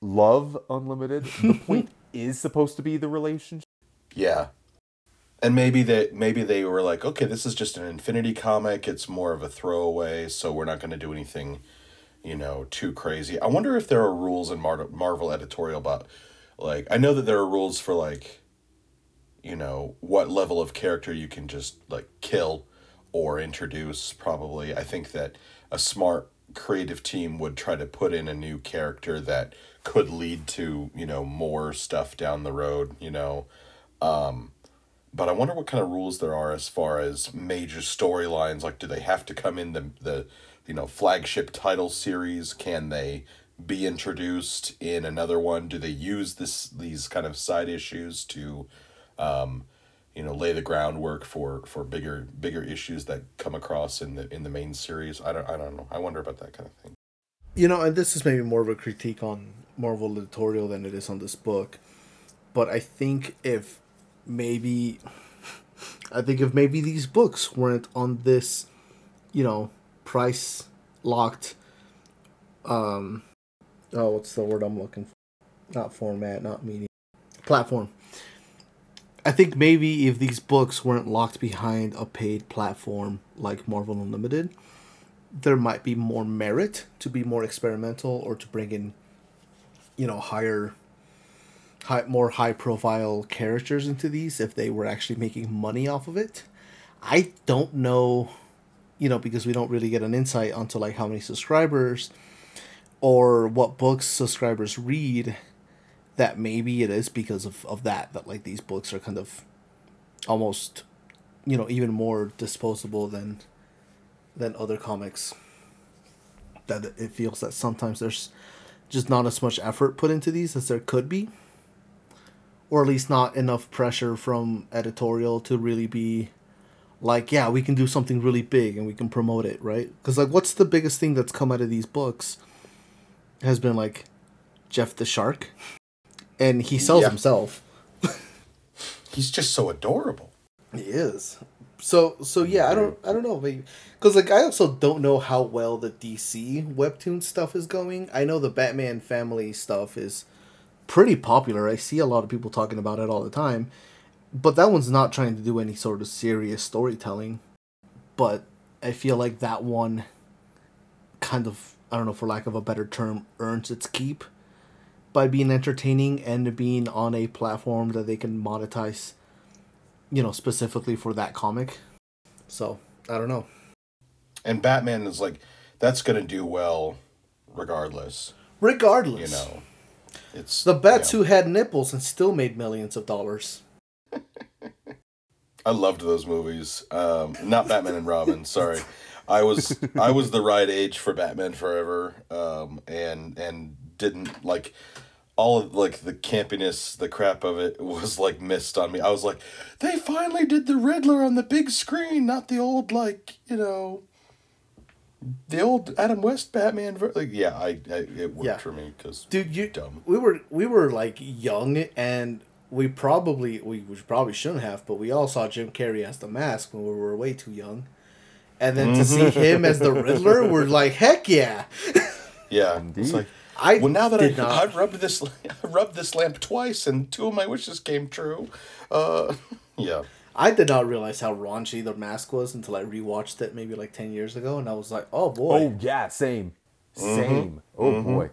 Love Unlimited. The point is supposed to be the relationship.
Yeah. And maybe they maybe they were like, okay, this is just an Infinity comic. It's more of a throwaway, so we're not going to do anything, you know, too crazy. I wonder if there are rules in Mar- Marvel editorial about, like, I know that there are rules for like, you know, what level of character you can just like kill or introduce. Probably, I think that a smart creative team would try to put in a new character that could lead to you know more stuff down the road. You know, um, but I wonder what kind of rules there are as far as major storylines. Like, do they have to come in the the you know flagship title series? Can they be introduced in another one? Do they use this these kind of side issues to, um, you know, lay the groundwork for for bigger bigger issues that come across in the in the main series? I don't I don't know. I wonder about that kind of thing.
You know, and this is maybe more of a critique on Marvel editorial than it is on this book. But I think if maybe I think if maybe these books weren't on this, you know, price locked um oh what's the word I'm looking for? Not format, not media. Platform. I think maybe if these books weren't locked behind a paid platform like Marvel Unlimited, there might be more merit to be more experimental or to bring in you know higher high, more high profile characters into these if they were actually making money off of it i don't know you know because we don't really get an insight onto like how many subscribers or what books subscribers read that maybe it is because of, of that that like these books are kind of almost you know even more disposable than than other comics. That it feels that sometimes there's just not as much effort put into these as there could be or at least not enough pressure from editorial to really be like yeah we can do something really big and we can promote it right because like what's the biggest thing that's come out of these books has been like jeff the shark and he sells
Yeah.
himself
He's just so adorable.
He is. So so yeah, I don't I don't know, because like I also don't know how well the DC webtoon stuff is going. I know the Batman family stuff is pretty popular. I see a lot of people talking about it all the time, but that one's not trying to do any sort of serious storytelling. But I feel like that one kind of I don't know for lack of a better term earns its keep by being entertaining and being on a platform that they can monetize you know, specifically for that comic. So I don't know.
And Batman is like, that's gonna do well regardless.
Regardless,
You know, it's
the Bats
yeah.
who had nipples and still made millions of dollars.
I loved those movies. Um, not Batman and Robin. Sorry, I was I was the right age for Batman Forever, um, and and didn't like all of like the campiness, the crap of it was like missed on me. I was like, they finally did the Riddler on the big screen, not the old like you know. The old Adam West Batman, ver- like yeah, I, I it worked
Yeah.
for me because
Dude, you
Dumb.
we were we were like young and we probably we, we probably shouldn't have, but we all saw Jim Carrey as the mask when we were way too young. And then to see mm-hmm. him as the Riddler, we're like, heck yeah.
yeah,
Indeed.
it's like
I
well now that I
did not.
I rubbed this I rubbed this lamp twice and two of my wishes came true. Uh, yeah.
I did not realize how raunchy the mask was until I rewatched it maybe like ten years ago, and I was like, oh boy.
Oh yeah, same, mm-hmm. same. Oh mm-hmm. boy.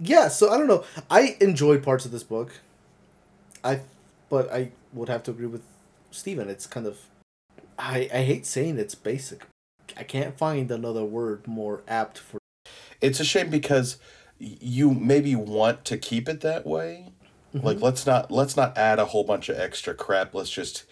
Yeah, so I don't know. I enjoyed parts of this book. I, but I would have to agree with Steven. It's kind of, I I hate saying it's basic. I can't find another word more apt for.
It's a shame because you maybe want to keep it that way. Like let's not let's not add a whole bunch of extra crap. Let's just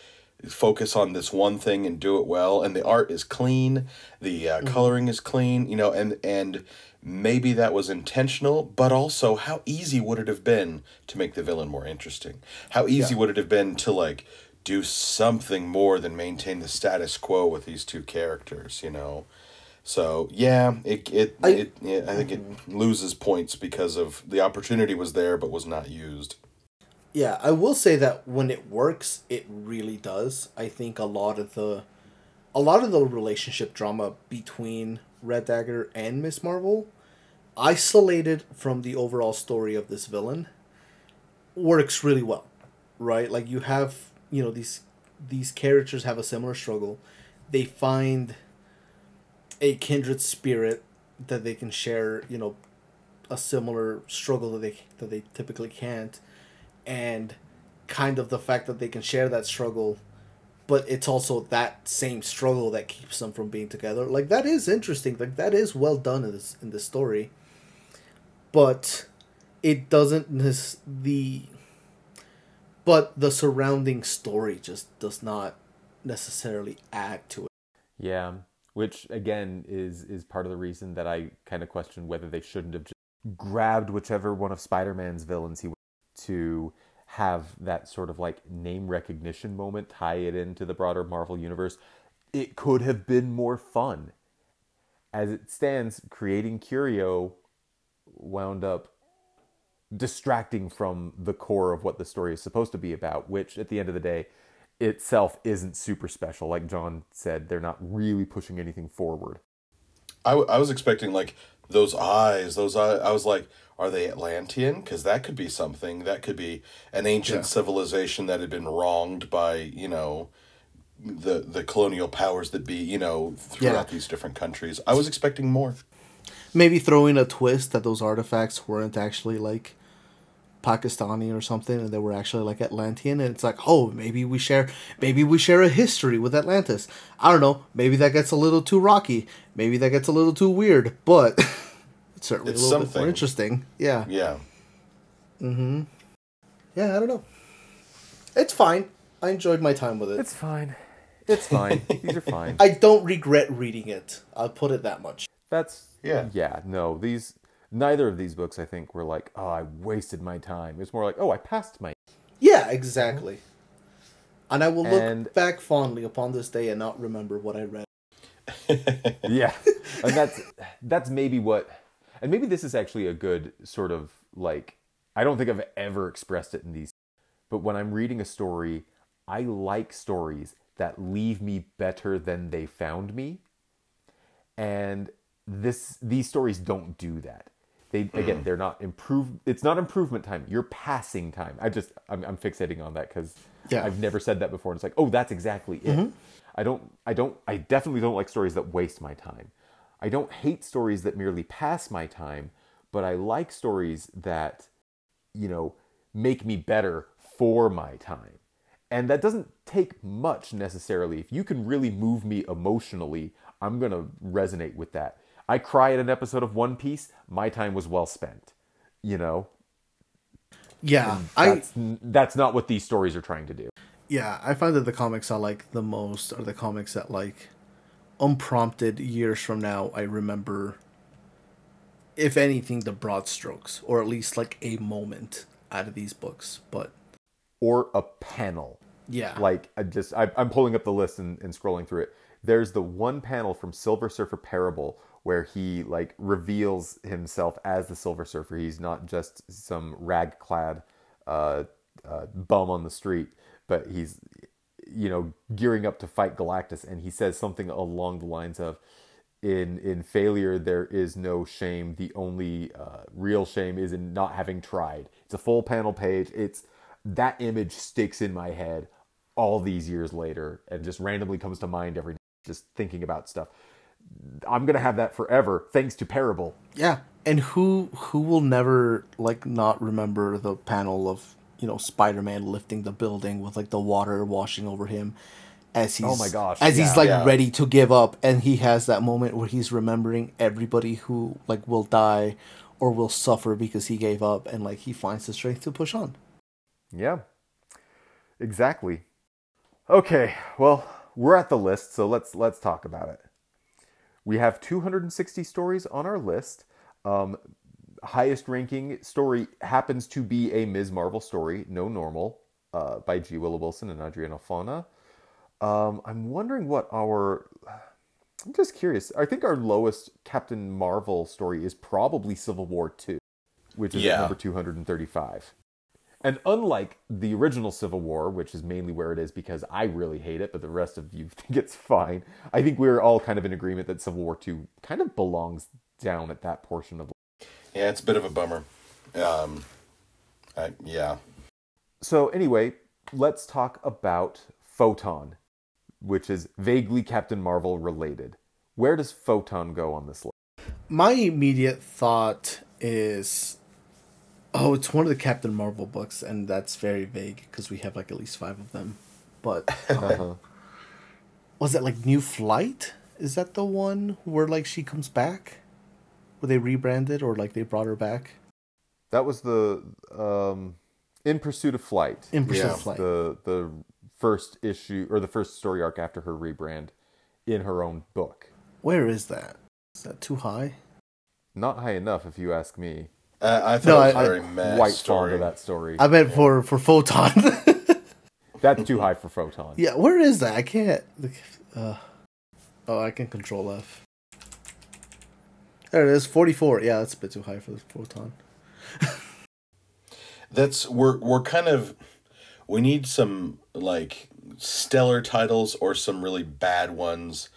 focus on this one thing and do it well. And the art is clean, the uh, coloring is clean, you know, and and maybe that was intentional, but also how easy would it have been to make the villain more interesting? How easy
Yeah.
would it have been to like do something more than maintain the status quo with these two characters, you know? So yeah, it it,
I-
it yeah, I think it loses points because of the opportunity was there but was not used.
Yeah, I will say that when it works, it really does. I think a lot of the, a lot of the relationship drama between Red Dagger and Miss Marvel, isolated from the overall story of this villain, works really well, right? Like you have, you know, these these characters have a similar struggle. They find a kindred spirit that they can share, you know, a similar struggle that they that they typically can't and kind of the fact that they can share that struggle but it's also that same struggle that keeps them from being together. Like that is interesting. Like that is well done in this in this story. But it doesn't nes- the but the surrounding story just does not necessarily add to it.
Yeah, which again is is part of the reason that I kind of question whether they shouldn't have just grabbed whichever one of Spider-Man's villains he to have that sort of like name recognition moment, tie it into the broader Marvel universe. It could have been more fun. As it stands, creating Curio wound up distracting from the core of what the story is supposed to be about, which at the end of the day itself isn't super special. Like John said, they're not really pushing anything forward.
I, w- I was expecting like those eyes, those eyes. I was like, are they Atlantean? Because that could be something. That could be an ancient
Yeah.
civilization that had been wronged by you know the the colonial powers that be. You know throughout
Yeah.
these different countries. I was expecting more.
maybe throwing a twist that those artifacts weren't actually like Pakistani or something, and they were actually like Atlantean, and it's like, oh, maybe we share, maybe we share a history with Atlantis. I don't know. Maybe that gets a little too rocky. Maybe that gets a little too weird, but certainly
It's
a little bit more
something.
interesting. Yeah,
Yeah. Mm-hmm.
Yeah. I don't know. It's fine. I enjoyed my time with it.
It's fine. It's fine. These are fine.
I don't regret reading it. I'll put it that much.
That's
Yeah.
Yeah, no, these neither of these books I think were like, oh, I wasted my time. It's more like, oh, I passed my
Yeah, exactly. And I will look
And-
back fondly upon this day and not remember what I read.
yeah and that's that's maybe what and maybe this is actually a good sort of like i don't think i've ever expressed it in these but when i'm reading a story i like stories that leave me better than they found me. And this these stories don't do that. They again hmm. they're not improve it's not improvement time. You're passing time. I just i'm, I'm fixating on that because
Yeah.
i've never said that before. And it's like oh that's exactly it. Mm-hmm. I don't i don't i definitely don't like stories that waste my time i don't hate stories that merely pass my time but i like stories that you know make me better for my time and that doesn't take much necessarily if you can really move me emotionally i'm going to resonate with that I cry at an episode of One Piece, my time was well spent. You know,
Yeah, I
that's that's not what these stories are trying to do.
yeah I find that the comics I like the most are the comics that like unprompted years from now I remember. If anything, the broad strokes, or at least like a moment out of these books. But
Or a panel.
yeah,
like I just I, I'm pulling up the list and, and scrolling through it. There's the one panel from Silver Surfer Parable where he like reveals himself as the Silver Surfer. He's not just some rag clad uh, uh, bum on the street, but he's you know gearing up to fight Galactus, and he says something along the lines of. In in failure, there is no shame. The only uh, real shame is in not having tried. It's a full panel page. It's that image sticks in my head all these years later and just randomly comes to mind every just thinking about stuff i'm gonna have that forever thanks to parable
Yeah, and who who will never like not remember the panel of you know Spider-Man lifting the building with like the water washing over him as he's
Oh my gosh,
as he's like
Yeah.
ready to give up. And he has that moment where he's remembering everybody who like will die or will suffer because he gave up. And like he finds the strength to push on.
yeah. Exactly. Okay. Well we're at the list so let's let's talk about it. We have 260 stories on our list. Um, highest ranking story happens to be a ms. Marvel story no normal uh, by g. Willow wilson and Adrian Alphona um, i'm wondering what our i'm just curious. I think our lowest captain marvel story is probably civil war 2 which is
Yeah.
number 235 and unlike the original Civil War, which is mainly where it is because I really hate it, but the rest of you think it's fine, I think we're all kind of in agreement that Civil War 2 kind of belongs down at that portion of
Yeah, it's a bit of a bummer. Um, I, yeah.
So anyway, let's talk about Photon, which is vaguely Captain Marvel related. Where does Photon go on this list?
My immediate thought is oh, it's one of the Captain Marvel books and that's very vague because we have like at least 5 of them. But um,
Uh-huh.
was it like New Flight? Is that the one where like she comes back? Where they rebranded or like they brought her back?
That was the um, In Pursuit of Flight.
In Pursuit
Yeah.
of Flight.
the the first issue or the first story arc after her rebrand in her own book.
Where is that? Is that too high?
Not high enough, if you ask me.
Uh, I thought
No,
it was
I-
very meh
White fond
story.
of that story.
I meant for for Photon.
That's too high for Photon.
yeah, where is that? I can't. Uh, oh, I can control F. There it is, forty four. Yeah, that's a bit too high for the Photon.
That's we're we're kind of we need some like stellar titles or some really bad ones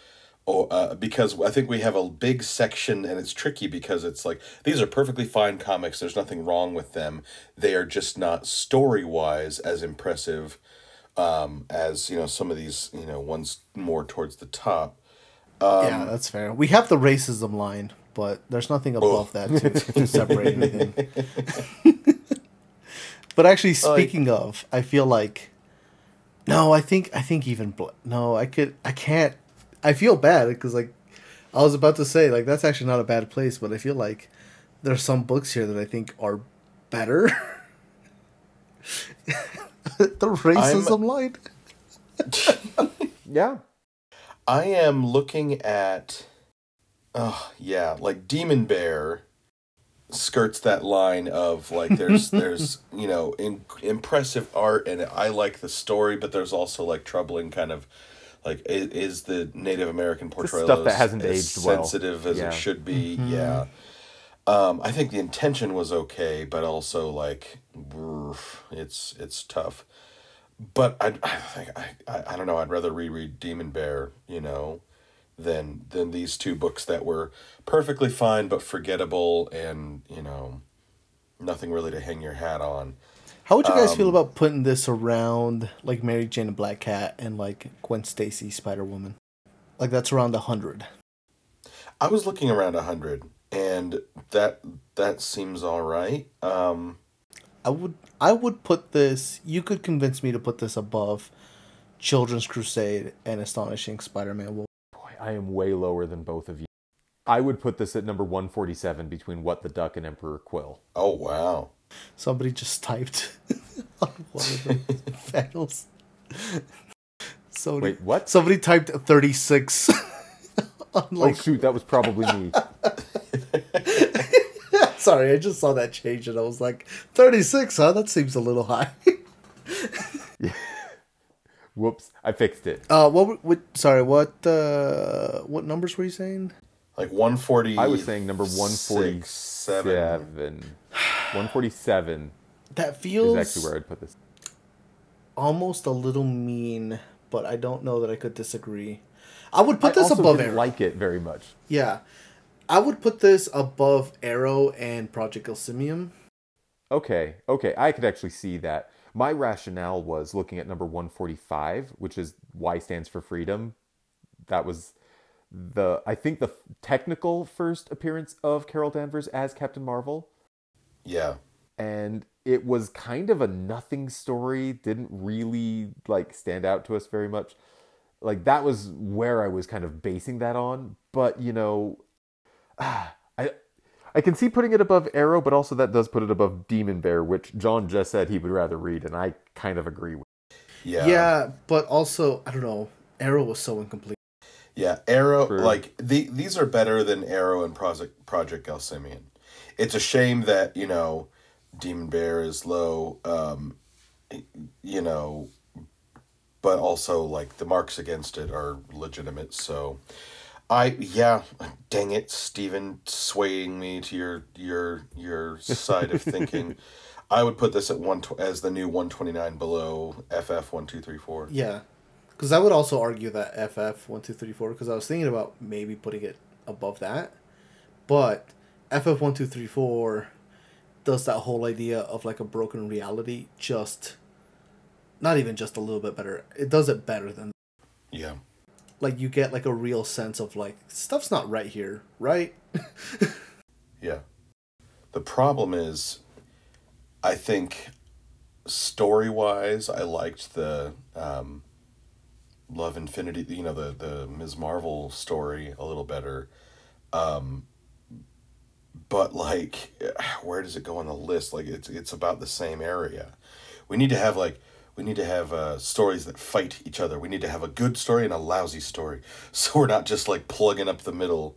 or uh, because I think we have a big section and it's tricky because it's like these are perfectly fine comics there's nothing wrong with them they are just not story wise as impressive um, as you know some of these you know ones more towards the top
yeah, that's fair. We have the racism line, but there's nothing above that to, to separate anything. but actually, speaking of, I feel like no, I think I think even bl- no, I could I can't. I feel bad because like I was about to say like that's actually not a bad place, but I feel like there's some books here that I think are better. the racism line.
Yeah.
I am looking at, oh yeah, like Demon Bear skirts that line of like there's there's you know in, impressive art and I like the story, but there's also like troubling kind of like is, is the Native American portrayal
stuff that hasn't
as
aged well.
sensitive as
Yeah.
it should be? Yeah. Um, I think the intention was okay, but also like, it's it's tough but I, I think I, I, I don't know. I'd rather reread Demon Bear, you know, than than these two books that were perfectly fine but forgettable and you know, nothing really to hang your hat on.
How would you guys
Um,
feel about putting this around like Mary Jane and Black Cat and like Gwen Stacy Spider Woman? Like that's around a hundred.
I was looking around a hundred, and that that seems all right. Um,
I would I would put this. You could convince me to put this above Children's Crusade and Astonishing Spider-Man. Wolf.
Boy, I am way lower than both of you. I would put this at number 147 between What the Duck and Emperor Quill.
Oh wow.
Somebody just typed on one of the panels. Somebody,
Wait, what?
Somebody typed 36 on
oh shoot, that was probably me.
sorry, I just saw that change and I was like 36, huh? That seems a little high.
Whoops, I fixed it.
Uh what what sorry, what uh what numbers were you saying?
Like 140.
I was saying number 147. 147
That
is
feels
actually where I'd put this.
almost a little mean, but I don't know that I could disagree. I would put
I
this
also
above
didn't
Arrow.
like it very much.
yeah. I would put this above Arrow and Project Elsimium.
Okay, okay, I could actually see that. My rationale was looking at number 145, which is Y stands for freedom. That was the I think the technical first appearance of Carol Danvers as Captain Marvel,
Yeah.
and it was kind of a nothing story. Didn't really like stand out to us very much. Like that was where I was kind of basing that on. But you know, I I can see putting it above Arrow, but also that does put it above Demon Bear, which John just said he would rather read, and I kind of agree with.
Yeah.
Yeah. but also I don't know. Arrow was so incomplete.
Yeah, Arrow
True.
like the, these are better than Arrow and Project Project Gelsimian. It's a shame that you know Demon Bear is low, um, you know, but also like the marks against it are legitimate. So, I yeah, dang it, Stephen, swaying me to your your your side of thinking. I would put this at one tw- as the new one twenty nine below FF one two three four.
Yeah. Because I would also argue that FF one two three four. Because I was thinking about maybe putting it above that, but FF one two three four does that whole idea of like a broken reality just, not even just a little bit better. It does it better than
Yeah.
Like you get like a real sense of like stuff's not right here, right?
Yeah. The problem is, I think, story wise, I liked the um, Love Infinity, you know, the the Ms. Marvel story a little better. Um, but like, where does it go on the list? Like, it's it's about the same area. We need to have like. We need to have uh, stories that fight each other. We need to have a good story and a lousy story. So we're not just like plugging up the middle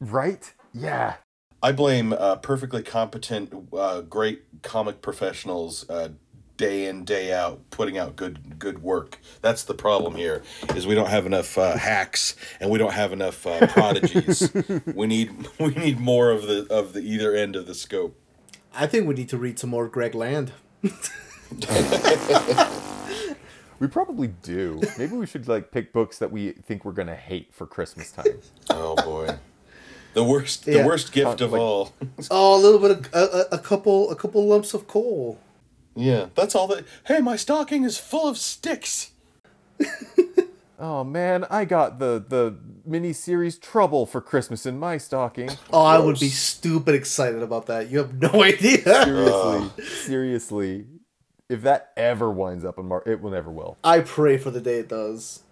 Right? Yeah.
I blame uh, perfectly competent, uh, great comic professionals, uh, day in day out, putting out good good work. That's the problem here. Is we don't have enough uh, hacks and we don't have enough uh, prodigies. we need we need more of the of the either end of the scope.
I think we need to read some more Greg Land.
We probably do. Maybe we should like pick books that we think we're gonna hate for Christmas time.
Oh boy, the worst the
Yeah.
worst gift of
Like-
all.
Oh, a little bit of a, a, a couple a couple lumps of coal.
yeah, that's all that. Hey, my stocking is full of sticks.
Oh man, I got the the mini series Trouble for Christmas in my stocking.
Oh, I would be stupid excited about that. You have no idea.
Seriously, seriously. If that ever winds up in Mar, it will never will.
I pray for the day it does.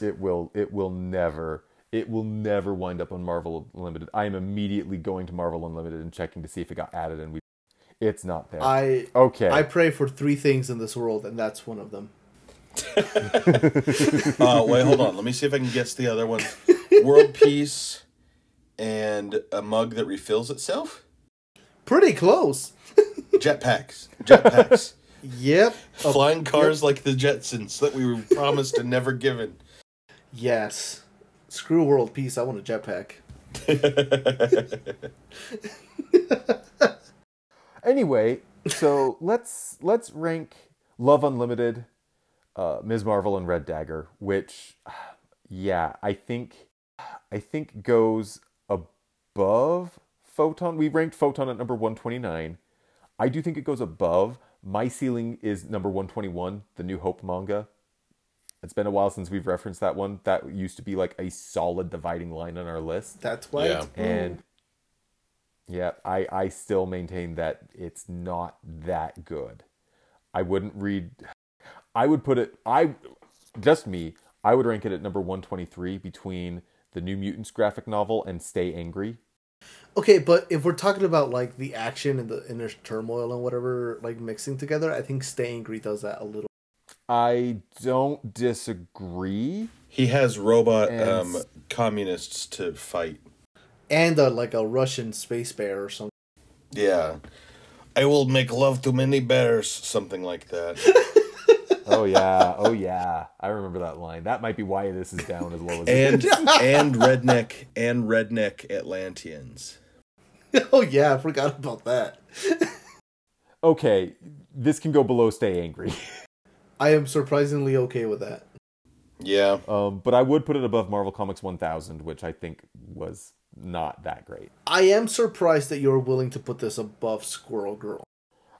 It will. It will never. It will never wind up on Marvel Unlimited. I am immediately going to Marvel Unlimited and checking to see if it got added, and we. It's not there.
I
okay.
I pray for three things in this world, and that's one of them.
Uh, wait, hold on. Let me see if I can guess the other one. World peace and a mug that refills itself.
Pretty close.
Jetpacks. Jetpacks.
Yep.
Flying cars like the Jetsons that we were promised and never given.
yes. Screw world peace. I want a jetpack.
Anyway, so let's let's rank Love Unlimited, uh, Ms. Marvel, and Red Dagger, which, yeah, I think I think goes above Photon. We ranked Photon at number one twenty nine. I do think it goes above. My ceiling is number one twenty one, the New Hope manga. It's been a while since we've referenced that one. That used to be like a solid dividing line on our list.
That's why.
Yeah.
And yeah, I I still maintain that it's not that good. I wouldn't read I would put it I just me, I would rank it at number 123 between the New Mutants graphic novel, and Stay Angry.
Okay, but if we're talking about like the action and the inner turmoil and whatever like mixing together, I think Stay Angry does that a little.
I don't disagree.
He has robot
And-
um, communists to fight.
And uh, like a Russian space bear or something.
Yeah. I will make love to many bears, something like that.
Oh yeah, oh yeah. I remember that line. That might be why this is down as low as it
and
is.
and redneck and redneck Atlanteans.
oh yeah, I forgot about that.
Okay, this can go below Stay Angry.
I am surprisingly okay with that.
Yeah.
Um, but I would put it above Marvel Comics 1000, which I think was not that great.
I am surprised that you're willing to put this above Squirrel Girl.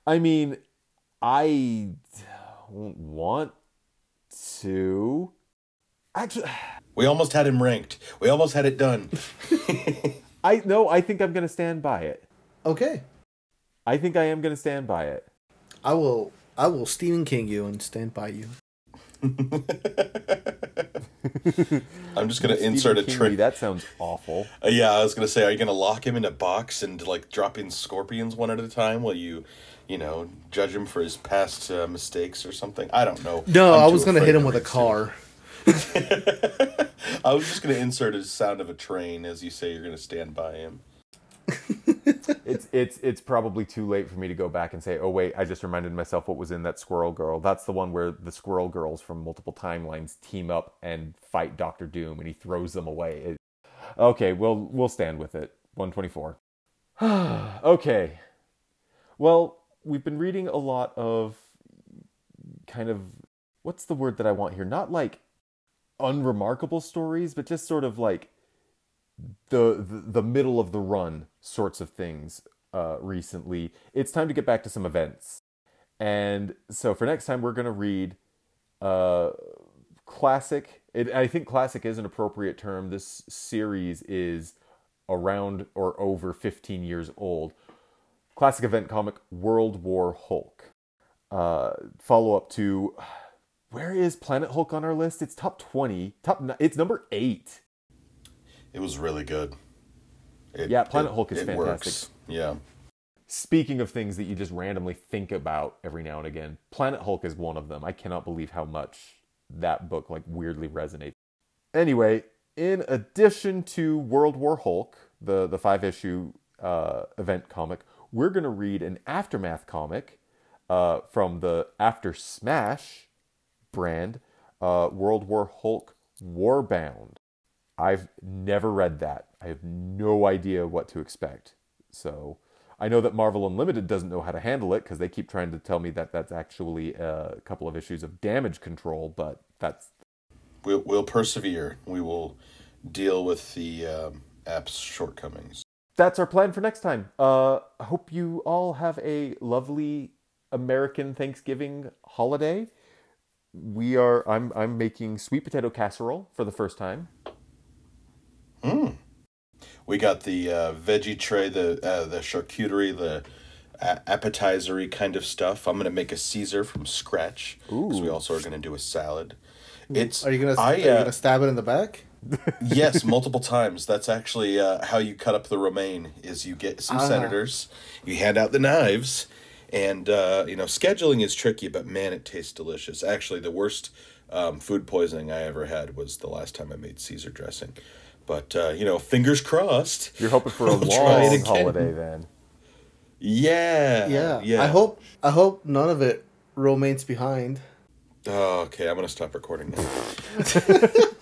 I mean, I don't want to. Actually,
We almost had him ranked. We almost had it done.
I no. I think I'm gonna stand by it.
Okay,
I think I am gonna stand by it.
I will. I will Stephen King you and stand by you.
I'm just gonna
Stephen
insert a
Kingley,
trick.
That sounds awful.
Uh, yeah, I was gonna say, are you gonna lock him in a box and like drop in scorpions one at a time while you, you know, judge him for his past uh, mistakes or something? I don't know.
No,
I'm
I was gonna hit him with a car.
I was just gonna insert a sound of a train as you say you're gonna stand by him.
It's it's it's probably too late for me to go back and say, oh wait, I just reminded myself what was in that Squirrel Girl. That's the one where the Squirrel Girls from multiple timelines team up and fight Doctor Doom, and he throws them away. It- okay, we'll we'll stand with it. One twenty four. okay. Well, we've been reading a lot of kind of what's the word that I want here? Not like unremarkable stories, but just sort of like the, the the middle of the run sorts of things uh, recently. It's time to get back to some events, and so for next time we're gonna read uh, classic. It, I think classic is an appropriate term. This series is around or over 15 years old. Classic event comic World War Hulk. Uh, follow up to where is Planet Hulk on our list? It's top 20. Top. It's number eight.
It was really good. It,
Yeah, Planet Hulk is fantastic.
Works. Yeah.
Speaking of things that you just randomly think about every now and again, Planet Hulk is one of them. I cannot believe how much that book like weirdly resonates. Anyway, in addition to World War Hulk, the the five issue uh, event comic, we're gonna read an aftermath comic uh, from the After Smash brand, uh, World War Hulk Warbound. I've never read that. I have no idea what to expect. So I know that Marvel Unlimited doesn't know how to handle it because they keep trying to tell me that that's actually a couple of issues of damage control, but that's
We'll, we'll persevere. We will deal with the um, app's shortcomings.
That's our plan for next time. Uh, I hope you all have a lovely American Thanksgiving holiday. We are. I'm. I'm making sweet potato casserole for the first time.
We got the uh, veggie tray, the uh, the charcuterie, the a- appetizery kind of stuff. I'm gonna make a Caesar from scratch because we also are gonna do a salad. It's
Are you gonna?
I,
are you
uh,
gonna stab it in the back?
yes, multiple times. That's actually uh, how you cut up the romaine. Is you get some
Ah.
senators, you hand out the knives, and uh, you know scheduling is tricky, but man, it tastes delicious. Actually, the worst um, food poisoning I ever had was the last time I made Caesar dressing. But uh, you know, fingers crossed.
You're hoping for a
We'll
long holiday then.
Yeah,
Yeah.
yeah.
I hope. I hope none of it remains behind.
Oh, okay, I'm gonna stop recording now.